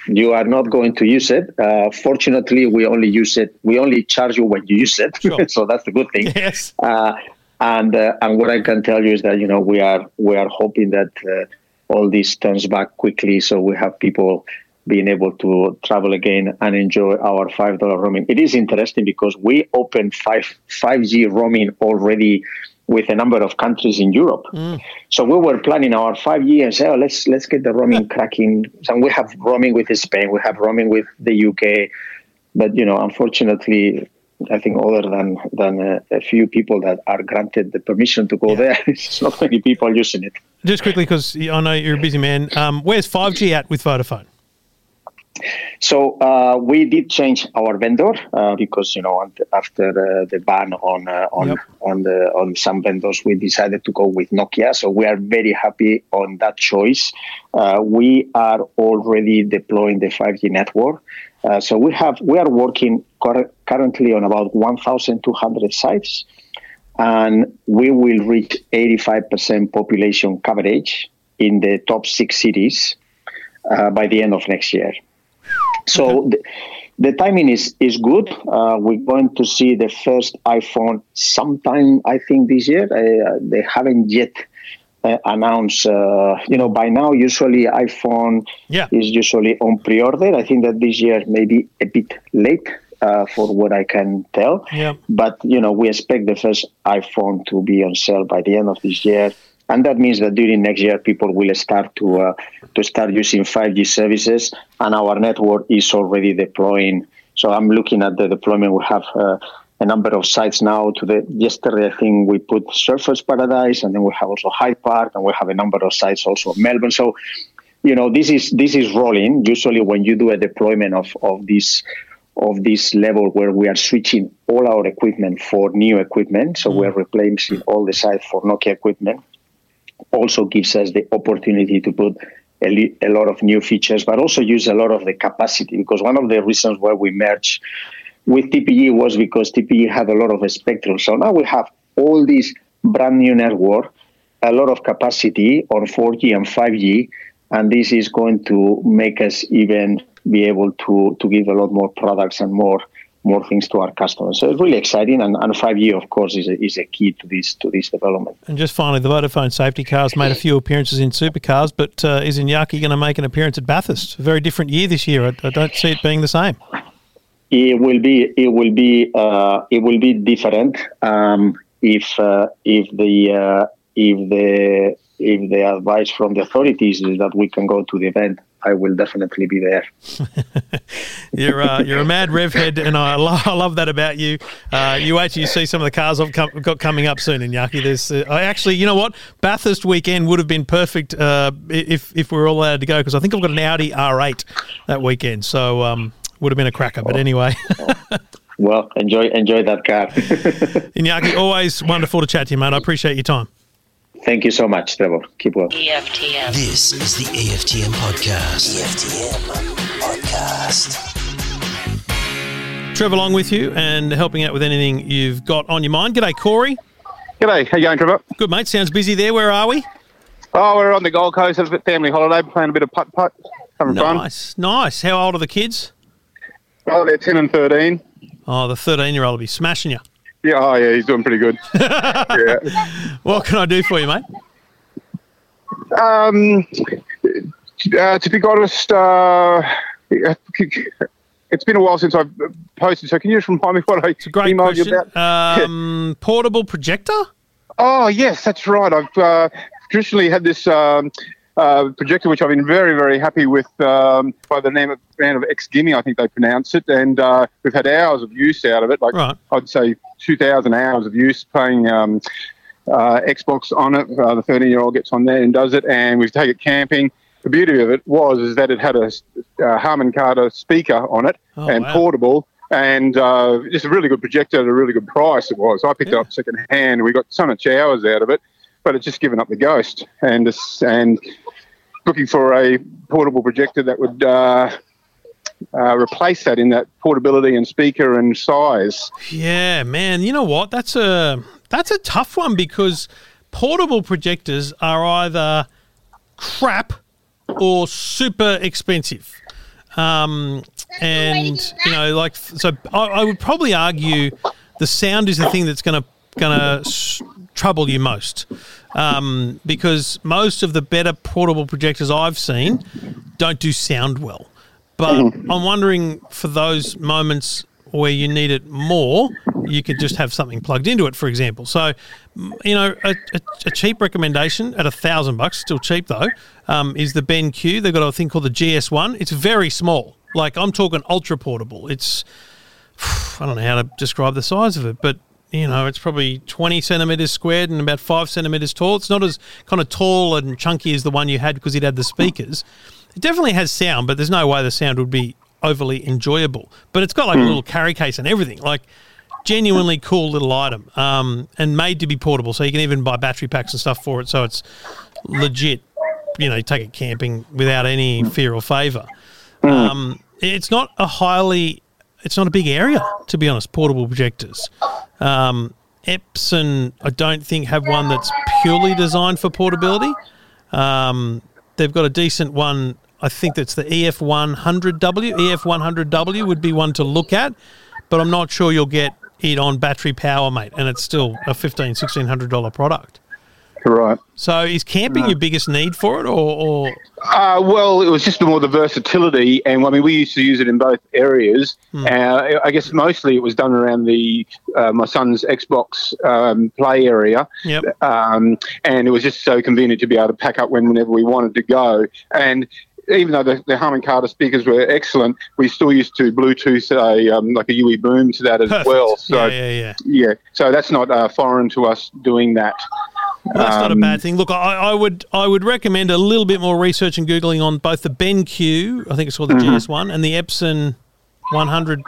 you are not going to use it. Uh, fortunately, we only use it. We only charge you when you use it, sure. so that's the good thing. Yes. Uh, and uh, and what I can tell you is that you know we are we are hoping that uh, all this turns back quickly, so we have people being able to travel again and enjoy our five dollar roaming. It is interesting because we opened five five G roaming already with a number of countries in Europe. Mm. So we were planning our five years. Oh, let's let's get the roaming cracking. And we have roaming with Spain. We have roaming with the UK. But you know, unfortunately, I think other than than a, a, few people that are granted the permission to go yeah. there, it's not many people using it. Just quickly, because I know you're a busy man. Um, where's five G at with Vodafone? So uh, we did change our vendor uh, because you know after uh, the ban on uh, on yep. on the on some vendors, we decided to go with Nokia. So we are very happy on that choice. Uh, we are already deploying the 5G network. Uh, so we have we are working currently on about 1,200 sites, and we will reach 85% population coverage in the top six cities by the end of next year. So the, the, timing is is good. Uh, we're going to see the first iPhone sometime, I think, this year. Uh, they haven't yet uh, announced. Uh, you know, by now, usually iPhone yeah. is usually on pre-order. I think that this year maybe a bit late. Uh, for what I can tell, yeah. but you know we expect the first iPhone to be on sale by the end of this year and that means that during next year people will start to uh, to start using 5G services, and our network is already deploying. So I'm looking at the deployment. We have uh, a number of sites now. To the yesterday, I think we put Surfers Paradise, and then we have also Hyde Park, and we have a number of sites also in Melbourne. So, you know, this is this is rolling. Usually, when you do a deployment of of this of this level where we are switching all our equipment for new equipment. So we're replacing all the sites for Nokia equipment also gives us the opportunity to put a, a, lot of new features, but also use a lot of the capacity. Because one of the reasons why we merged with TPG was because TPG had a lot of spectrum. So now we have all these brand new network, a lot of capacity on 4G and 5G, and this is going to make us even be able to to give a lot more products and more more things to our customers. So it's really exciting, and, and 5G, of course, is a, is a key to this to this development. And just finally, the Vodafone safety cars made a few appearances in supercars, but uh, is Iñaki going to make an appearance at Bathurst? A very different year this year. I, I don't see it being the same. it will be it will be uh, it will be different um, if uh, if the uh, if the if the advice from the authorities is that we can go to the event. I will definitely be there. You're uh, you're a mad rev head, and I love, I love that about you. Uh, you wait till you see some of the cars I've come, got coming up soon in Iñaki. There's uh, I actually, you know what, Bathurst weekend would have been perfect uh, if if we were all allowed to go because I think I've got an Audi R8 that weekend, so um, would have been a cracker. But anyway. Well, enjoy enjoy that car. Iñaki, always wonderful to chat to you, mate. I appreciate your time. Thank you so much, Trevor. Keep well. EFTM. This is the EFTM podcast. EFTM podcast. Trevor along with you and helping out with anything you've got on your mind. G'day, Corey. G'day, how you going, Trevor? Good, mate. Sounds busy there. Where are we? Oh, we're on the Gold Coast at a family holiday, playing a bit of putt putt, having fun. Nice, nice. How old are the kids? Oh, they're 10 and 13. Oh, the 13 year old will be smashing you. Yeah, oh, yeah, he's doing pretty good. yeah. What can I do for you, mate? Um, uh, to be honest, uh, it's been a while since I've posted, so can you just remind me what I It's a great emailed you question. about? Um, portable projector? Oh, yes, that's right. I've uh, traditionally had this um, uh, projector, which I've been very, very happy with um, by the name of brand of XGIMI, I think they pronounce it. And uh, we've had hours of use out of it, like Right. I'd say 2,000 hours of use playing um, uh, Xbox on it. Uh, the 13 year old gets on there and does it, and we've taken it camping. The beauty of it was is that it had a uh, Harman Kardon speaker on it Oh, and wow. portable, and uh, just a really good projector at a really good price. It was. I picked it up second hand. We got so much hours out of it, but it's just given up the ghost. And and looking for a portable projector that would uh, uh, replace that in that portability and speaker and size. Yeah, man. You know what? That's a that's a tough one because portable projectors are either crap or super expensive. Um, and you know, like so, I, I would probably argue the sound is the thing that's going to going to s- trouble you most um, because most of the better portable projectors I've seen don't do sound well. But I'm wondering for those moments where you need it more, you could just have something plugged into it, for example. So, you know, a, a, a cheap recommendation at a thousand bucks, still cheap though, um, is the BenQ. They've got a thing called the GS1. It's very small. Like I'm talking ultra portable. It's I don't know how to describe the size of it, but you know, it's probably 20 centimeters squared and about five centimeters tall. It's not as kind of tall and chunky as the one you had because it had the speakers. It definitely has sound, but there's no way the sound would be overly enjoyable. But it's got like a little carry case and everything. Like, genuinely cool little item um, and made to be portable. So you can even buy battery packs and stuff for it. So it's legit, you know, take it camping without any fear or favor. Um, it's not a highly, it's not a big area, to be honest, portable projectors. Um, Epson, I don't think, have one that's purely designed for portability. Um, they've got a decent one. I think that's the E EF100W. EF100W would be one to look at, but I'm not sure you'll get it on battery power, mate. And it's still a $1,500, $1,600 product. Right. So is camping your biggest need for it, or, or Uh, well, it was just more the versatility, and I mean, we used to use it in both areas. Uh, I guess mostly it was done around the uh, my son's Xbox um, play area, Yep. um, and it was just so convenient to be able to pack up when, whenever we wanted to go. And even though the, the Harman Kardon speakers were excellent, we still used to Bluetooth a um, like a UE boom to that as Perfect. well. So yeah, yeah, yeah. yeah, so that's not uh, foreign to us doing that. Well, that's not a Um, bad thing. Look, I, I would I would recommend a little bit more research and googling on both the BenQ, I think it's called the Mm-hmm. GS1, and the Epson 100B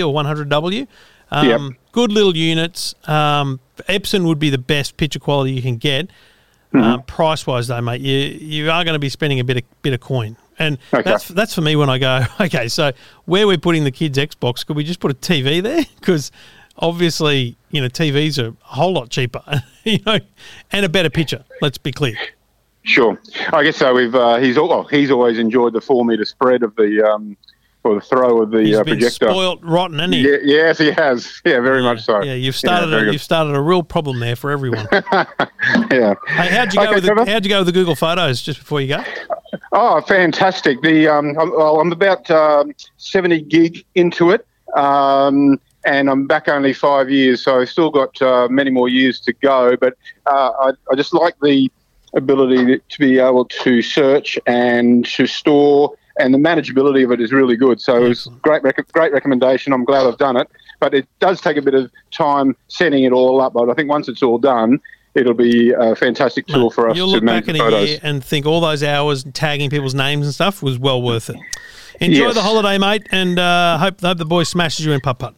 or 100W. Um, Yep. Good little units. Um, Epson would be the best picture quality you can get. Mm-hmm. Uh, price wise, though, mate, you you are going to be spending a bit of bit of coin, and Okay. that's that's for me when I go. Okay, so where we're putting the kids' Xbox, could we just put a TV there? Because obviously, you know, TVs are a whole lot cheaper, you know, and a better picture. Let's be clear. Sure, I guess so. We've uh, he's well, he's always enjoyed the four meter spread of the um, or the throw of the He's uh, been projector. spoilt rotten, hasn't he? Yeah, yes, he has. Yeah, very much so. Yeah, you've started very a, you've started a real problem there for everyone. yeah. hey, how'd you go Okay, with the, how'd you go with the Google Photos just before you go? Oh, fantastic! The um, I'm, well, I'm about um, seventy gig into it. Um, and I'm back only five years, so I've still got uh, many more years to go. But uh, I, I just like the ability to be able to search and to store, and the manageability of it is really good. So it's great, rec- great recommendation. I'm glad I've done it, but it does take a bit of time setting it all up. But I think once it's all done, it'll be a fantastic tool for us You'll to look back in a year and think all those hours tagging people's names and stuff was well worth it. Enjoy Yes. the holiday, mate, and uh, hope hope the boy smashes you in putt putt.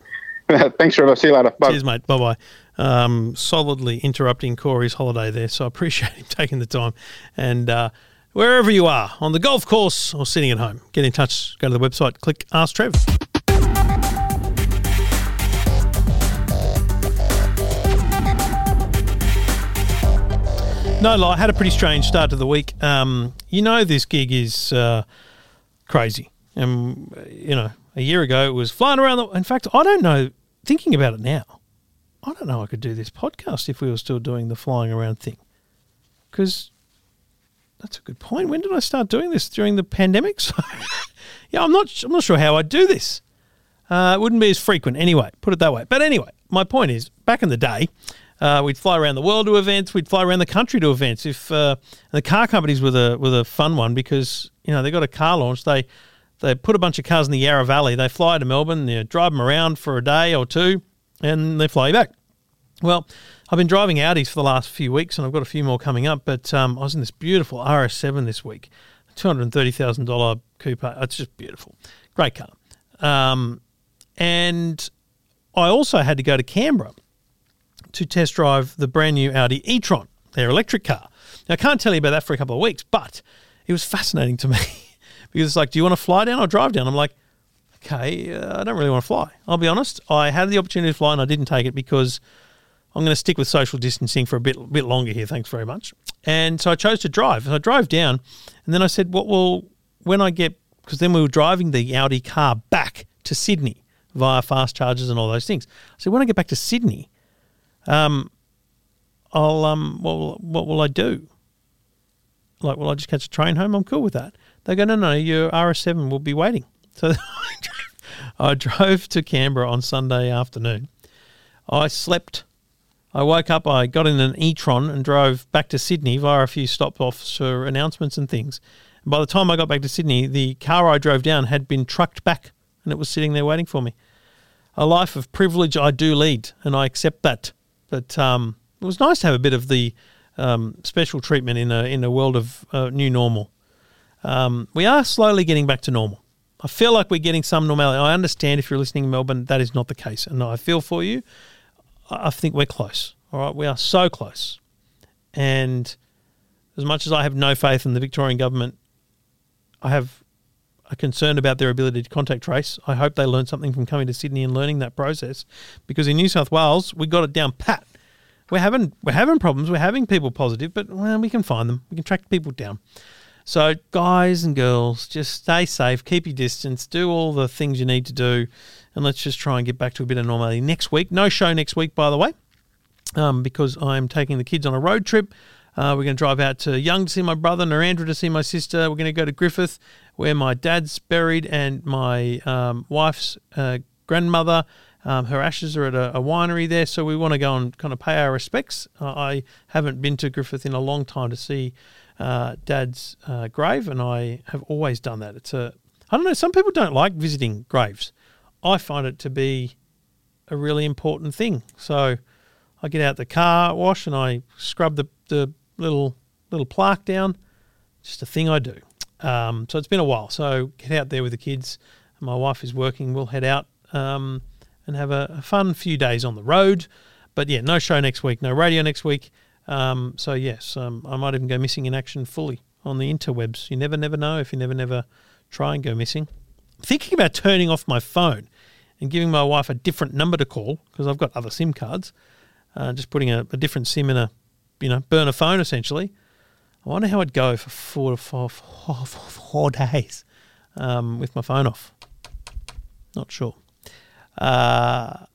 Thanks, Trevor. See you later. Bye. Cheers, mate. Bye bye. Um, solidly interrupting Corey's holiday there, so I appreciate him taking the time. And uh, wherever you are, on the golf course or sitting at home, get in touch. Go to the website, click Ask Trev. No lie, I had a pretty strange start to the week. Um, you know, this gig is uh, crazy. Um, you know, a year ago it was flying around. The, in fact, I don't know. Thinking about it now, I don't know. I could do this podcast if we were still doing the flying around thing. Because that's a good point. When did I start doing this during the pandemic? So, yeah, I'm not. I'm not sure how I'd do this. Uh, it wouldn't be as frequent anyway. Put it that way. But anyway, my point is, back in the day, uh, we'd fly around the world to events. We'd fly around the country to events. If uh, the car companies were the were the fun one because you know they got a car launch. They they put a bunch of cars in the Yarra Valley. They fly to Melbourne. They drive them around for a day or two, and they fly you back. Well, I've been driving Audis for the last few weeks, and I've got a few more coming up. But um, I was in this beautiful RS7 this week, two hundred thirty thousand dollar coupe. It's just beautiful, great car. Um, and I also had to go to Canberra to test drive the brand new Audi e-tron, their electric car. Now, I can't tell you about that for a couple of weeks, but it was fascinating to me because it's like, do you want to fly down or drive down? I'm like, okay, uh, I don't really want to fly. I'll be honest. I had the opportunity to fly and I didn't take it because I'm going to stick with social distancing for a bit bit longer here. Thanks very much. And so I chose to drive. And I drove down, and then I said, "What will when I get?" Because then we were driving the Audi car back to Sydney via fast charges and all those things. Said, "When I get back to Sydney, um, I'll um, what will, what will I do? Like, will I just catch a train home? I'm cool with that." They go, "No, no, your RS7 will be waiting." So I drove to Canberra on Sunday afternoon. I slept. I woke up, I got in an e-tron and drove back to Sydney via a few stop offs for announcements and things. And by the time I got back to Sydney, the car I drove down had been trucked back and it was sitting there waiting for me. A life of privilege I do lead, and I accept that. But um, it was nice to have a bit of the um, special treatment in a in a world of uh, new normal. Um, we are slowly getting back to normal. I feel like we're getting some normality. I understand if you're listening in Melbourne, that is not the case, and I feel for you. I think we're close. All right, we are so close. And as much as I have no faith in the Victorian government, I have a concern about their ability to contact trace. I hope they learned something from coming to Sydney and learning that process, because in New South Wales we got it down pat. We're having we're having problems. We're having people positive, but well, we can find them. We can track people down. So, guys and girls, just stay safe, keep your distance, do all the things you need to do, and let's just try and get back to a bit of normality next week. No show next week, by the way, um, because I'm taking the kids on a road trip. Uh, we're going to drive out to Young to see my brother, Narrandera to see my sister. We're going to go to Griffith, where my dad's buried, and my um, wife's uh, grandmother. Um, her ashes are at a, a winery there, so we want to go and kind of pay our respects. Uh, I haven't been to Griffith in a long time to see uh, Dad's uh, grave, and I have always done that. It's a, I don't know, some people don't like visiting graves. I find it to be a really important thing. So I get out the car wash and I scrub the, the little little plaque down. Just a thing I do. Um, so it's been a while. So get out there with the kids. My wife is working. We'll head out um, and have a, a fun few days on the road. But yeah, no show next week, no radio next week. Um, so yes, um, I might even go missing in action fully on the interwebs. You never, never know if you never, never try and go missing. Thinking about turning off my phone and giving my wife a different number to call because I've got other SIM cards. Uh, just putting a, a different SIM in a, you know, burner phone essentially. I wonder how I'd go for four to four, four, four, four days um, with my phone off. Not sure. Uh,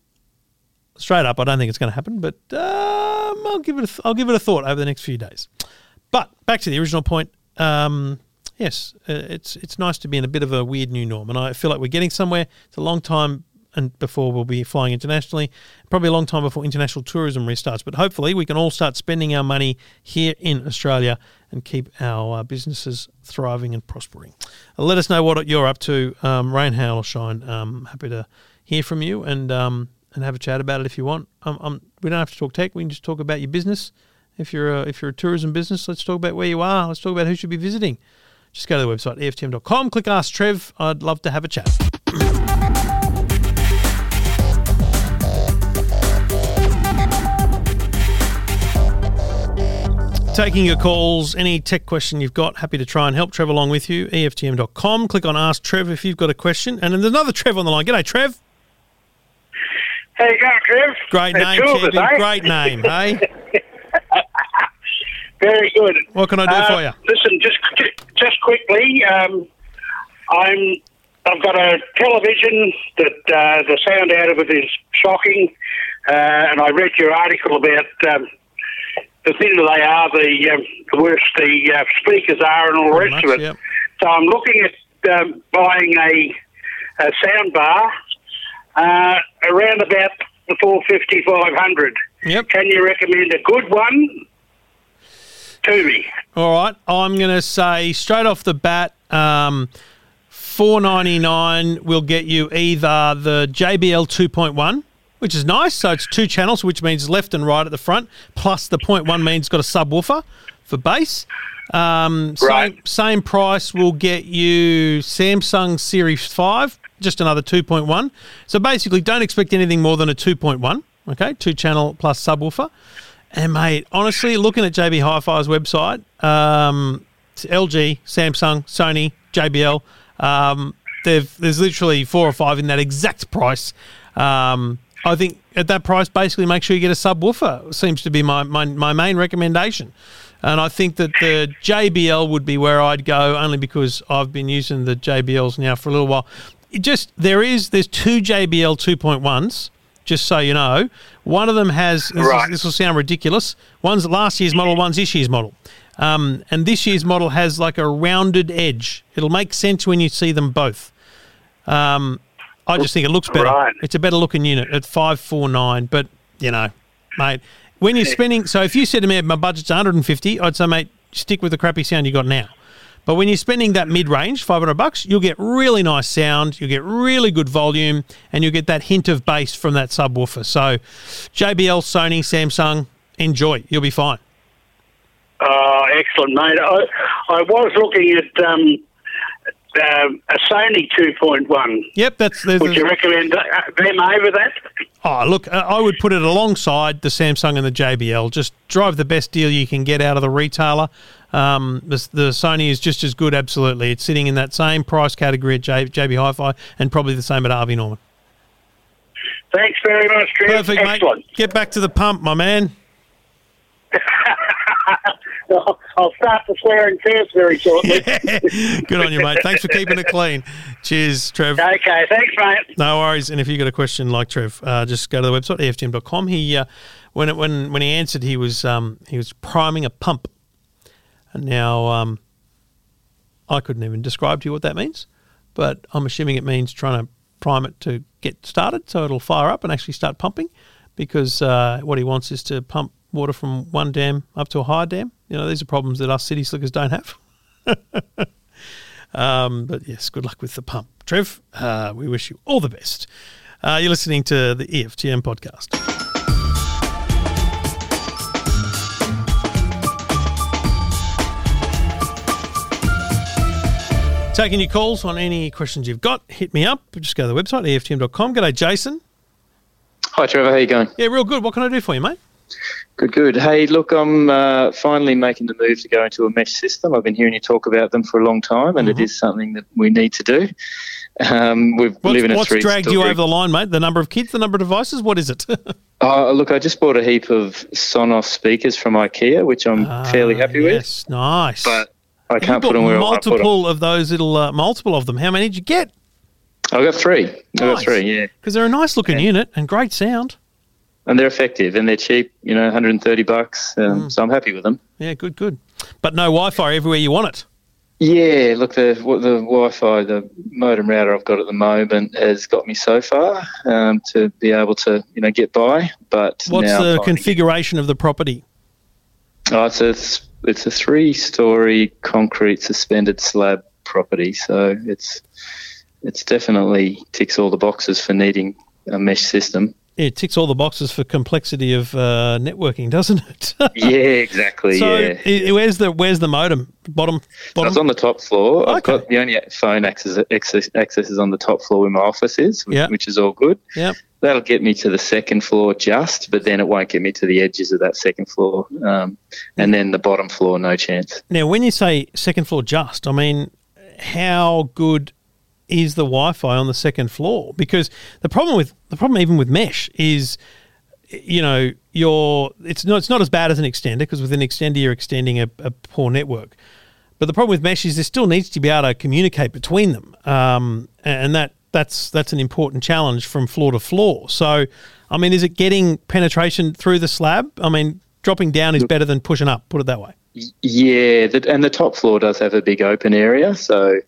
straight up, I don't think it's going to happen, but um, I'll give it. A th- I'll give it a thought over the next few days. But back to the original point. Um, yes, uh, it's it's nice to be in a bit of a weird new norm, and I feel like we're getting somewhere. It's a long time and before we'll be flying internationally. Probably a long time before international tourism restarts. But hopefully, we can all start spending our money here in Australia and keep our uh, businesses thriving and prospering. Uh, let us know what you're up to, um, rain, hail, or shine. Um, happy to hear from you and um, and have a chat about it if you want. Um, um, we don't have to talk tech. We can just talk about your business. If you're a, if you're a tourism business, let's talk about where you are. Let's talk about who should be visiting. Just go to the website eftm.com, click Ask Trev. I'd love to have a chat. Taking your calls, any tech question you've got, happy to try and help Trev along with you. EFTM.com. Click on Ask Trev if you've got a question. And there's another Trev on the line. G'day, Trev. How you going, Trev? Great There's name, us, eh? Great name, hey? Very good. What can I do Uh, for you? Listen, just just quickly, um, I'm I've got a television that uh, the sound out of it is shocking, uh, and I read your article about um, the thinner they are, the, um, the worse the uh, speakers are, and all the rest much, of it. yep. So I'm looking at um, buying a, a sound bar uh, around about the 450, 500. Yep. Can you recommend a good one to me? All right, I'm going to say straight off the bat, um, four ninety nine will get you either the JBL two point one, which is nice. So it's two channels, which means left and right at the front. Plus the point one means it's got a subwoofer for bass. Um, Right. Same, same price will get you Samsung Series five, just another two point one. So basically, don't expect anything more than a two point one. Okay, two channel plus subwoofer. And mate, honestly, looking at JB Hi-Fi's website, um, LG, Samsung, Sony, JBL, um, there's literally four or five in that exact price. Um, I think at that price, basically, make sure you get a subwoofer. Seems to be my, my, my main recommendation. And I think that the JBL would be where I'd go, only because I've been using the JBLs now for a little while. It just there is there's two JBL 2.1s just so you know. One of them has, this, is- Right. this will sound ridiculous, one's last year's model, one's this year's model. Um, and this year's model has like a rounded edge. It'll make sense when you see them both. Um, I just think it looks better. Right. It's a better looking unit at 549, but you know, mate, when you're spending, so if you said to me my budget's 150, I'd say, mate, stick with the crappy sound you got now. But when you're spending that mid-range, 500 bucks, you'll get really nice sound, you'll get really good volume, and you'll get that hint of bass from that subwoofer. So, JBL, Sony, Samsung, enjoy. You'll be fine. Oh, excellent, mate. I, I was looking at um, um a Sony 2.1. Yep, that's there's, Would you recommend uh, them over that? Oh, look, uh, I would put it alongside the Samsung and the JBL. Just drive the best deal you can get out of the retailer. Um, the, the Sony is just as good, absolutely. It's sitting in that same price category at J, JB Hi-Fi and probably the same at Harvey Norman. Thanks very much, Trev. Perfect, Excellent. mate. Get back to the pump, my man. I'll start the swearing first very shortly. Good on you, mate. Thanks for keeping it clean. Cheers, Trev. Okay, thanks, mate. No worries. And if you've got a question like Trev, uh, just go to the website eftm.com. He uh, when it, when when he answered, he was um, he was priming a pump. And now um, I couldn't even describe to you what that means, but I'm assuming it means trying to prime it to get started, so it'll fire up and actually start pumping. Because uh, what he wants is to pump water from one dam up to a higher dam. You know, these are problems that us city slickers don't have. Um, but yes, good luck with the pump. Trev, uh, we wish you all the best. Uh, you're listening to the EFTM podcast. Taking your calls on any questions you've got, hit me up. Just go to the website, EFTM.com. G'day, Jason. Hi Trevor, how are you going? Yeah, real good. What can I do for you, mate? Good, good. Hey, look, I'm uh, finally making the move to go into a mesh system. I've been hearing you talk about them for a long time, and it is something that we need to do. Um, we've What's, live in a what's three dragged you over the line, mate? The number of kids, the number of devices? What is it? Uh, look, I just bought a heap of Sonos speakers from IKEA, which I'm fairly happy with, yes, nice. but I can't put them where I want to put them. multiple of those little, uh, multiple of them. How many did you get? I got three. I got three, yeah. Because they're a nice looking Yeah. unit and great sound. And they're effective and they're cheap, you know, 130 bucks. Um, Mm. So I'm happy with them. Yeah, good, good. But no Wi Fi everywhere you want it. Yeah, look, the the Wi-Fi, the modem router I've got at the moment has got me so far um, to be able to, you know, get by. But What's now the configuration of the property? Oh, it's a it's a three-story concrete suspended slab property, so it's it's definitely ticks all the boxes for needing a mesh system. It ticks all the boxes for complexity of uh, networking, doesn't it? yeah, exactly. so, yeah. i- where's the where's the modem? Bottom, bottom. it's on the top floor. I've got the only phone access, access access is on the top floor where my office is, which, Yeah. which is all good. Yep. That'll get me to the second floor just, but then it won't get me to the edges of that second floor. Um, and then the bottom floor, no chance. Now, when you say second floor, just, I mean, how good is the Wi-Fi on the second floor? Because the problem with the problem even with mesh is, you know, you're it's not it's not as bad as an extender because with an extender you're extending a, a poor network. But the problem with mesh is there still needs to be able to communicate between them, um, and that that's that's an important challenge from floor to floor. So, I mean, is it getting penetration through the slab? I mean, dropping down is better than pushing up. Put it that way. Yeah, and the top floor does have a big open area, so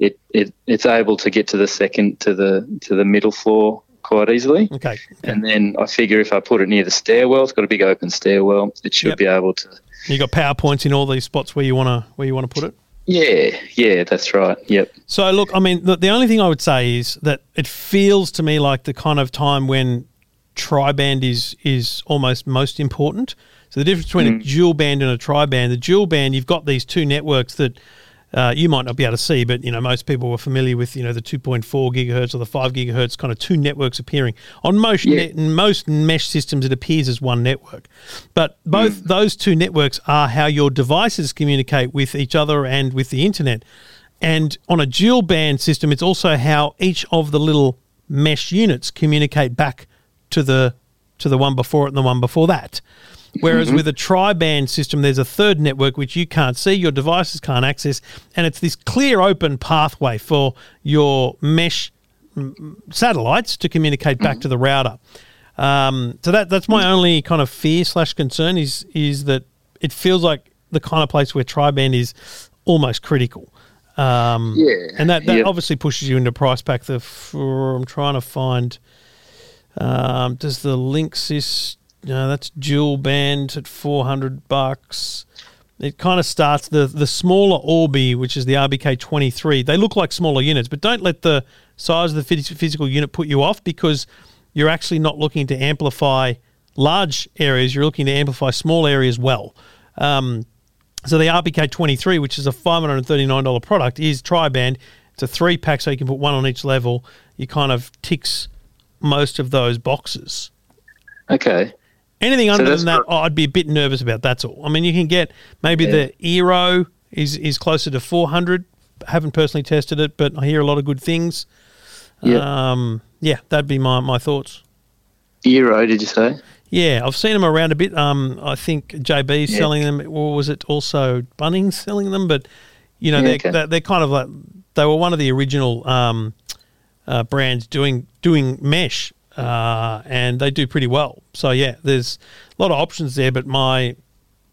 it, it it's able to get to the second to the to the middle floor quite easily. Okay. And then I figure if I put it near the stairwell, it's got a big open stairwell. It should Yep. be able to. You got powerpoints in all these spots where you want to where you want to put it. Yeah, yeah, that's right. Yep. So look, I mean, the, the only thing I would say is that it feels to me like the kind of time when tri-band is is almost most important. So the difference between a mm. dual band and a tri-band, the dual band, you've got these two networks that uh, you might not be able to see, but you know most people were familiar with you know the 2.4 gigahertz or the 5 gigahertz kind of two networks appearing on most Yeah. net, most mesh systems. It appears as one network, but both those two networks are how your devices communicate with each other and with the internet. And on a dual band system, it's also how each of the little mesh units communicate back to the to the one before it and the one before that. Whereas with a tri-band system, there's a third network which you can't see, your devices can't access, and it's this clear open pathway for your mesh satellites to communicate back to the router. Um, so that that's my only kind of fear slash concern is is that it feels like the kind of place where tri-band is almost critical. Um, Yeah. and that, that obviously pushes you into price pack. The for, I'm trying to find. Um, does the Linksys? No, that's dual band at four hundred bucks. It kind of starts the the smaller Orbi, which is the RBK twenty three. They look like smaller units, but don't let the size of the physical unit put you off because you're actually not looking to amplify large areas. You're looking to amplify small areas well. Um, so the RBK twenty three, which is a five hundred and thirty nine dollar product, is tri-band. It's a three pack, so you can put one on each level. You kind of ticks most of those boxes. Okay. Anything So under that's than that, oh, I'd be a bit nervous about. That's all. I mean, you can get maybe the Eero is is closer to four hundred. Haven't personally tested it, but I hear a lot of good things. Yeah. Um, yeah, that'd be my my thoughts. Eero, did you say? Yeah, I've seen them around a bit. Um, I think JB's Yeah. selling them, or was it also Bunnings selling them? But you know, Yeah, they're, okay. they're they're kind of like they were one of the original um, uh, brands doing doing mesh, uh, and they do pretty well. So yeah, there's a lot of options there. But my,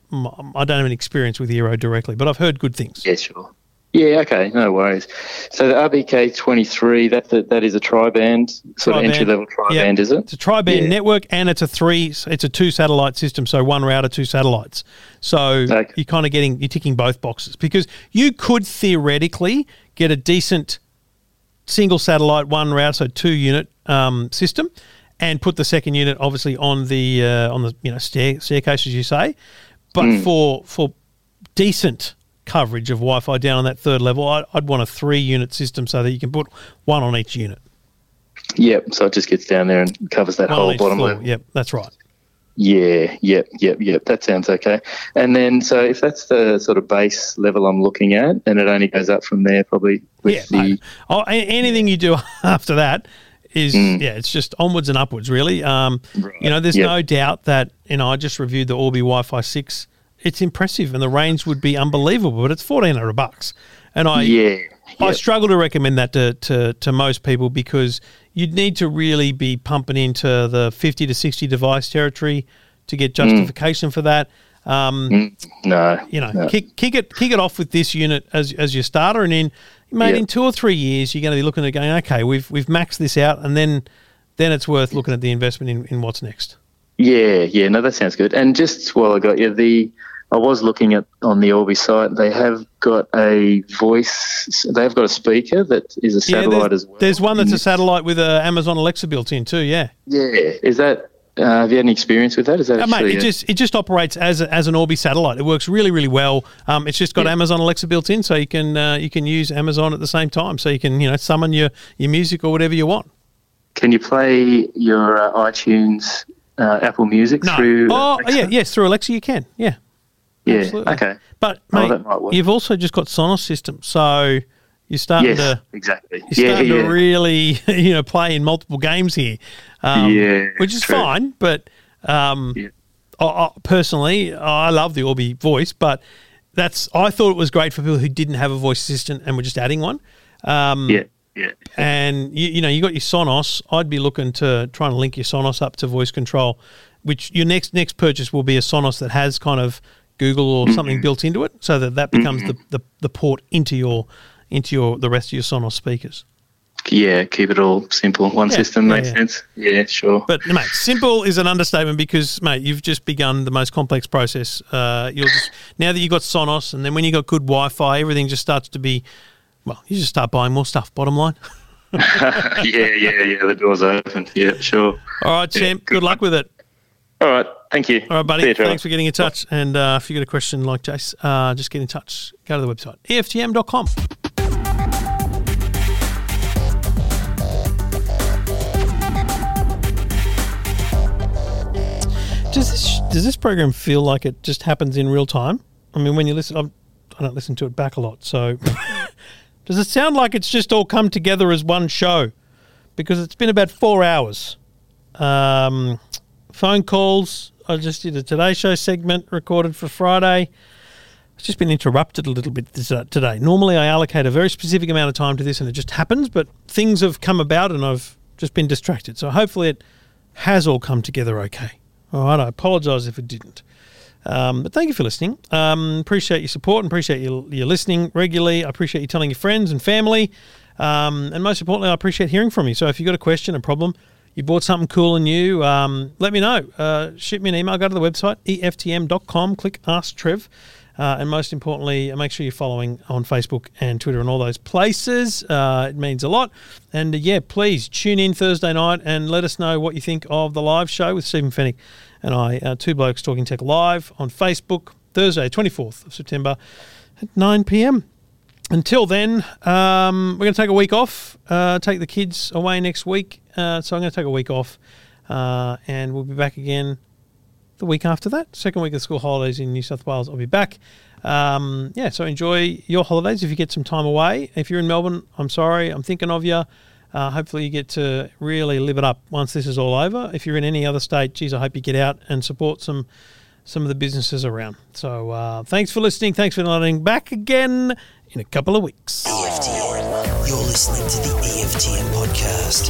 my I don't have any experience with Eero directly, but I've heard good things. Yeah, sure. Yeah, okay, no worries. So the RBK twenty three, that that that is a tri-band sort of Tri-band. entry level tri-band, Yeah. is it? It's a tri-band Yeah. network, and it's a three. It's a two satellite system, so one router, two satellites. So Okay. you're kind of getting you're ticking both boxes because you could theoretically get a decent single satellite, one router, so two unit um, system, and put the second unit obviously on the uh, on the you know stair, staircase as you say. But Hmm. for for decent coverage of Wi-Fi down on that third level, I'd, I'd want a three unit system so that you can put one on each unit. Yep. So it just gets down there and covers that One whole bottom floor. level. Yep, that's right. Yeah, yep, yep, yep. That sounds okay. And then, so if that's the sort of base level I'm looking at, and it only goes up from there, probably with yeah, the. Oh, anything you do after that is Mm. yeah, it's just onwards and upwards, really. Um, You know, there's Yep. no doubt that you know I just reviewed the Orbi Wi-Fi six. It's impressive, and the range would be unbelievable, but it's fourteen hundred bucks, and I yeah, I struggle to recommend that to, to, to most people because you'd need to really be pumping into the 50 to 60 device territory to get Mm. justification for that. Um, Mm, no, you know, no. kick, kick it kick it off with this unit as, as your starter, and then mate, Yeah. in two or three years, you're going to be looking at going, okay, we've we've maxed this out, and then then it's worth looking at the investment in, in what's next. Yeah, yeah, no, that sounds good. And just while I got you, the I was looking at on the Orbi site. They have got a voice. They've got a speaker that is a satellite there's, as well. there's one that's a satellite with a Amazon Alexa built in too. Yeah, Yeah, is that? Uh, have you had any experience with that? Is that Uh, mate, it a- just it just operates as a, as an Orbi satellite. It works really really well. Um, it's just got Yeah. Amazon Alexa built in, so you can uh, you can use Amazon at the same time. So you can you know summon your your music or whatever you want. can you play your uh, iTunes, uh, Apple Music No, through? oh Alexa? yeah, yes, through Alexa you can. Yeah, yeah. absolutely. Okay. But Oh, mate, work. you've also just got Sonos system, so you're starting Yes, to exactly. you're Yeah, starting yeah. to really you know play in multiple games here, um, Yeah, which is true. fine. But um, Yeah. I, I, personally, I love the Orbi voice, but that's I thought it was great for people who didn't have a voice assistant and were just adding one. Um, yeah, yeah. and you, you know you got your Sonos. I'd be looking to try and link your Sonos up to voice control, which your next next purchase will be a Sonos that has kind of Google or something built into it, so that that becomes the, the, the port into your into your the rest of your Sonos speakers. Yeah, keep it all simple. One Yeah, system makes yeah. sense. Yeah, sure. But mate, simple is an understatement because mate, you've just begun the most complex process. Uh, you'll just now that you've got Sonos, and then when you got good Wi-Fi, everything just starts to be. Well, you just start buying more stuff. Bottom line. yeah, yeah, yeah. The door's open. Yeah, sure. All right, Yeah, champ. Good luck with it. All right. Thank you. All right, buddy. You, Thanks for getting in touch. And uh, if you've got a question like Jace, uh, just get in touch. Go to the website, EFTM.com. Does this does this program feel like it just happens in real time? I mean, when you listen, I'm, I don't listen to it back a lot. So, does it sound like it's just all come together as one show? Because it's been about four hours. Um, phone calls. I just did a Today Show segment recorded for Friday. It's just been interrupted a little bit this, uh, today. Normally, I allocate a very specific amount of time to this, and it just happens. But things have come about, and I've just been distracted. So hopefully, it has all come together okay. All right. I apologise if it didn't. Um, but thank you for listening. Um, appreciate your support and appreciate you, you listening regularly. I appreciate you telling your friends and family. Um, and most importantly, I appreciate hearing from you. So if you've got a question, a problem, you bought something cool and new, um, let me know. Uh, shoot me an email. Go to the website, EFTM.com, click Ask Trev. Uh, and most importantly, make sure you're following on Facebook and Twitter and all those places. Uh, it means a lot. And uh, yeah, please tune in Thursday night and let us know what you think of the live show with Stephen Fenech and I, uh, Two Blokes Talking Tech Live on Facebook, Thursday, 24th of September at 9 p.m. Until then, um, we're going to take a week off, uh, take the kids away next week. Uh, so I'm going to take a week off uh, and we'll be back again the week after that. Second week of school holidays in New South Wales, I'll be back. Um, yeah, so enjoy your holidays if you get some time away. If you're in Melbourne, I'm sorry, I'm thinking of you. Uh, hopefully, you get to really live it up once this is all over. If you're in any other state, geez, I hope you get out and support some some of the businesses around. So, uh, thanks for listening. Thanks for listening. Back again in a couple of weeks. EFTM. You're listening to the EFTM podcast.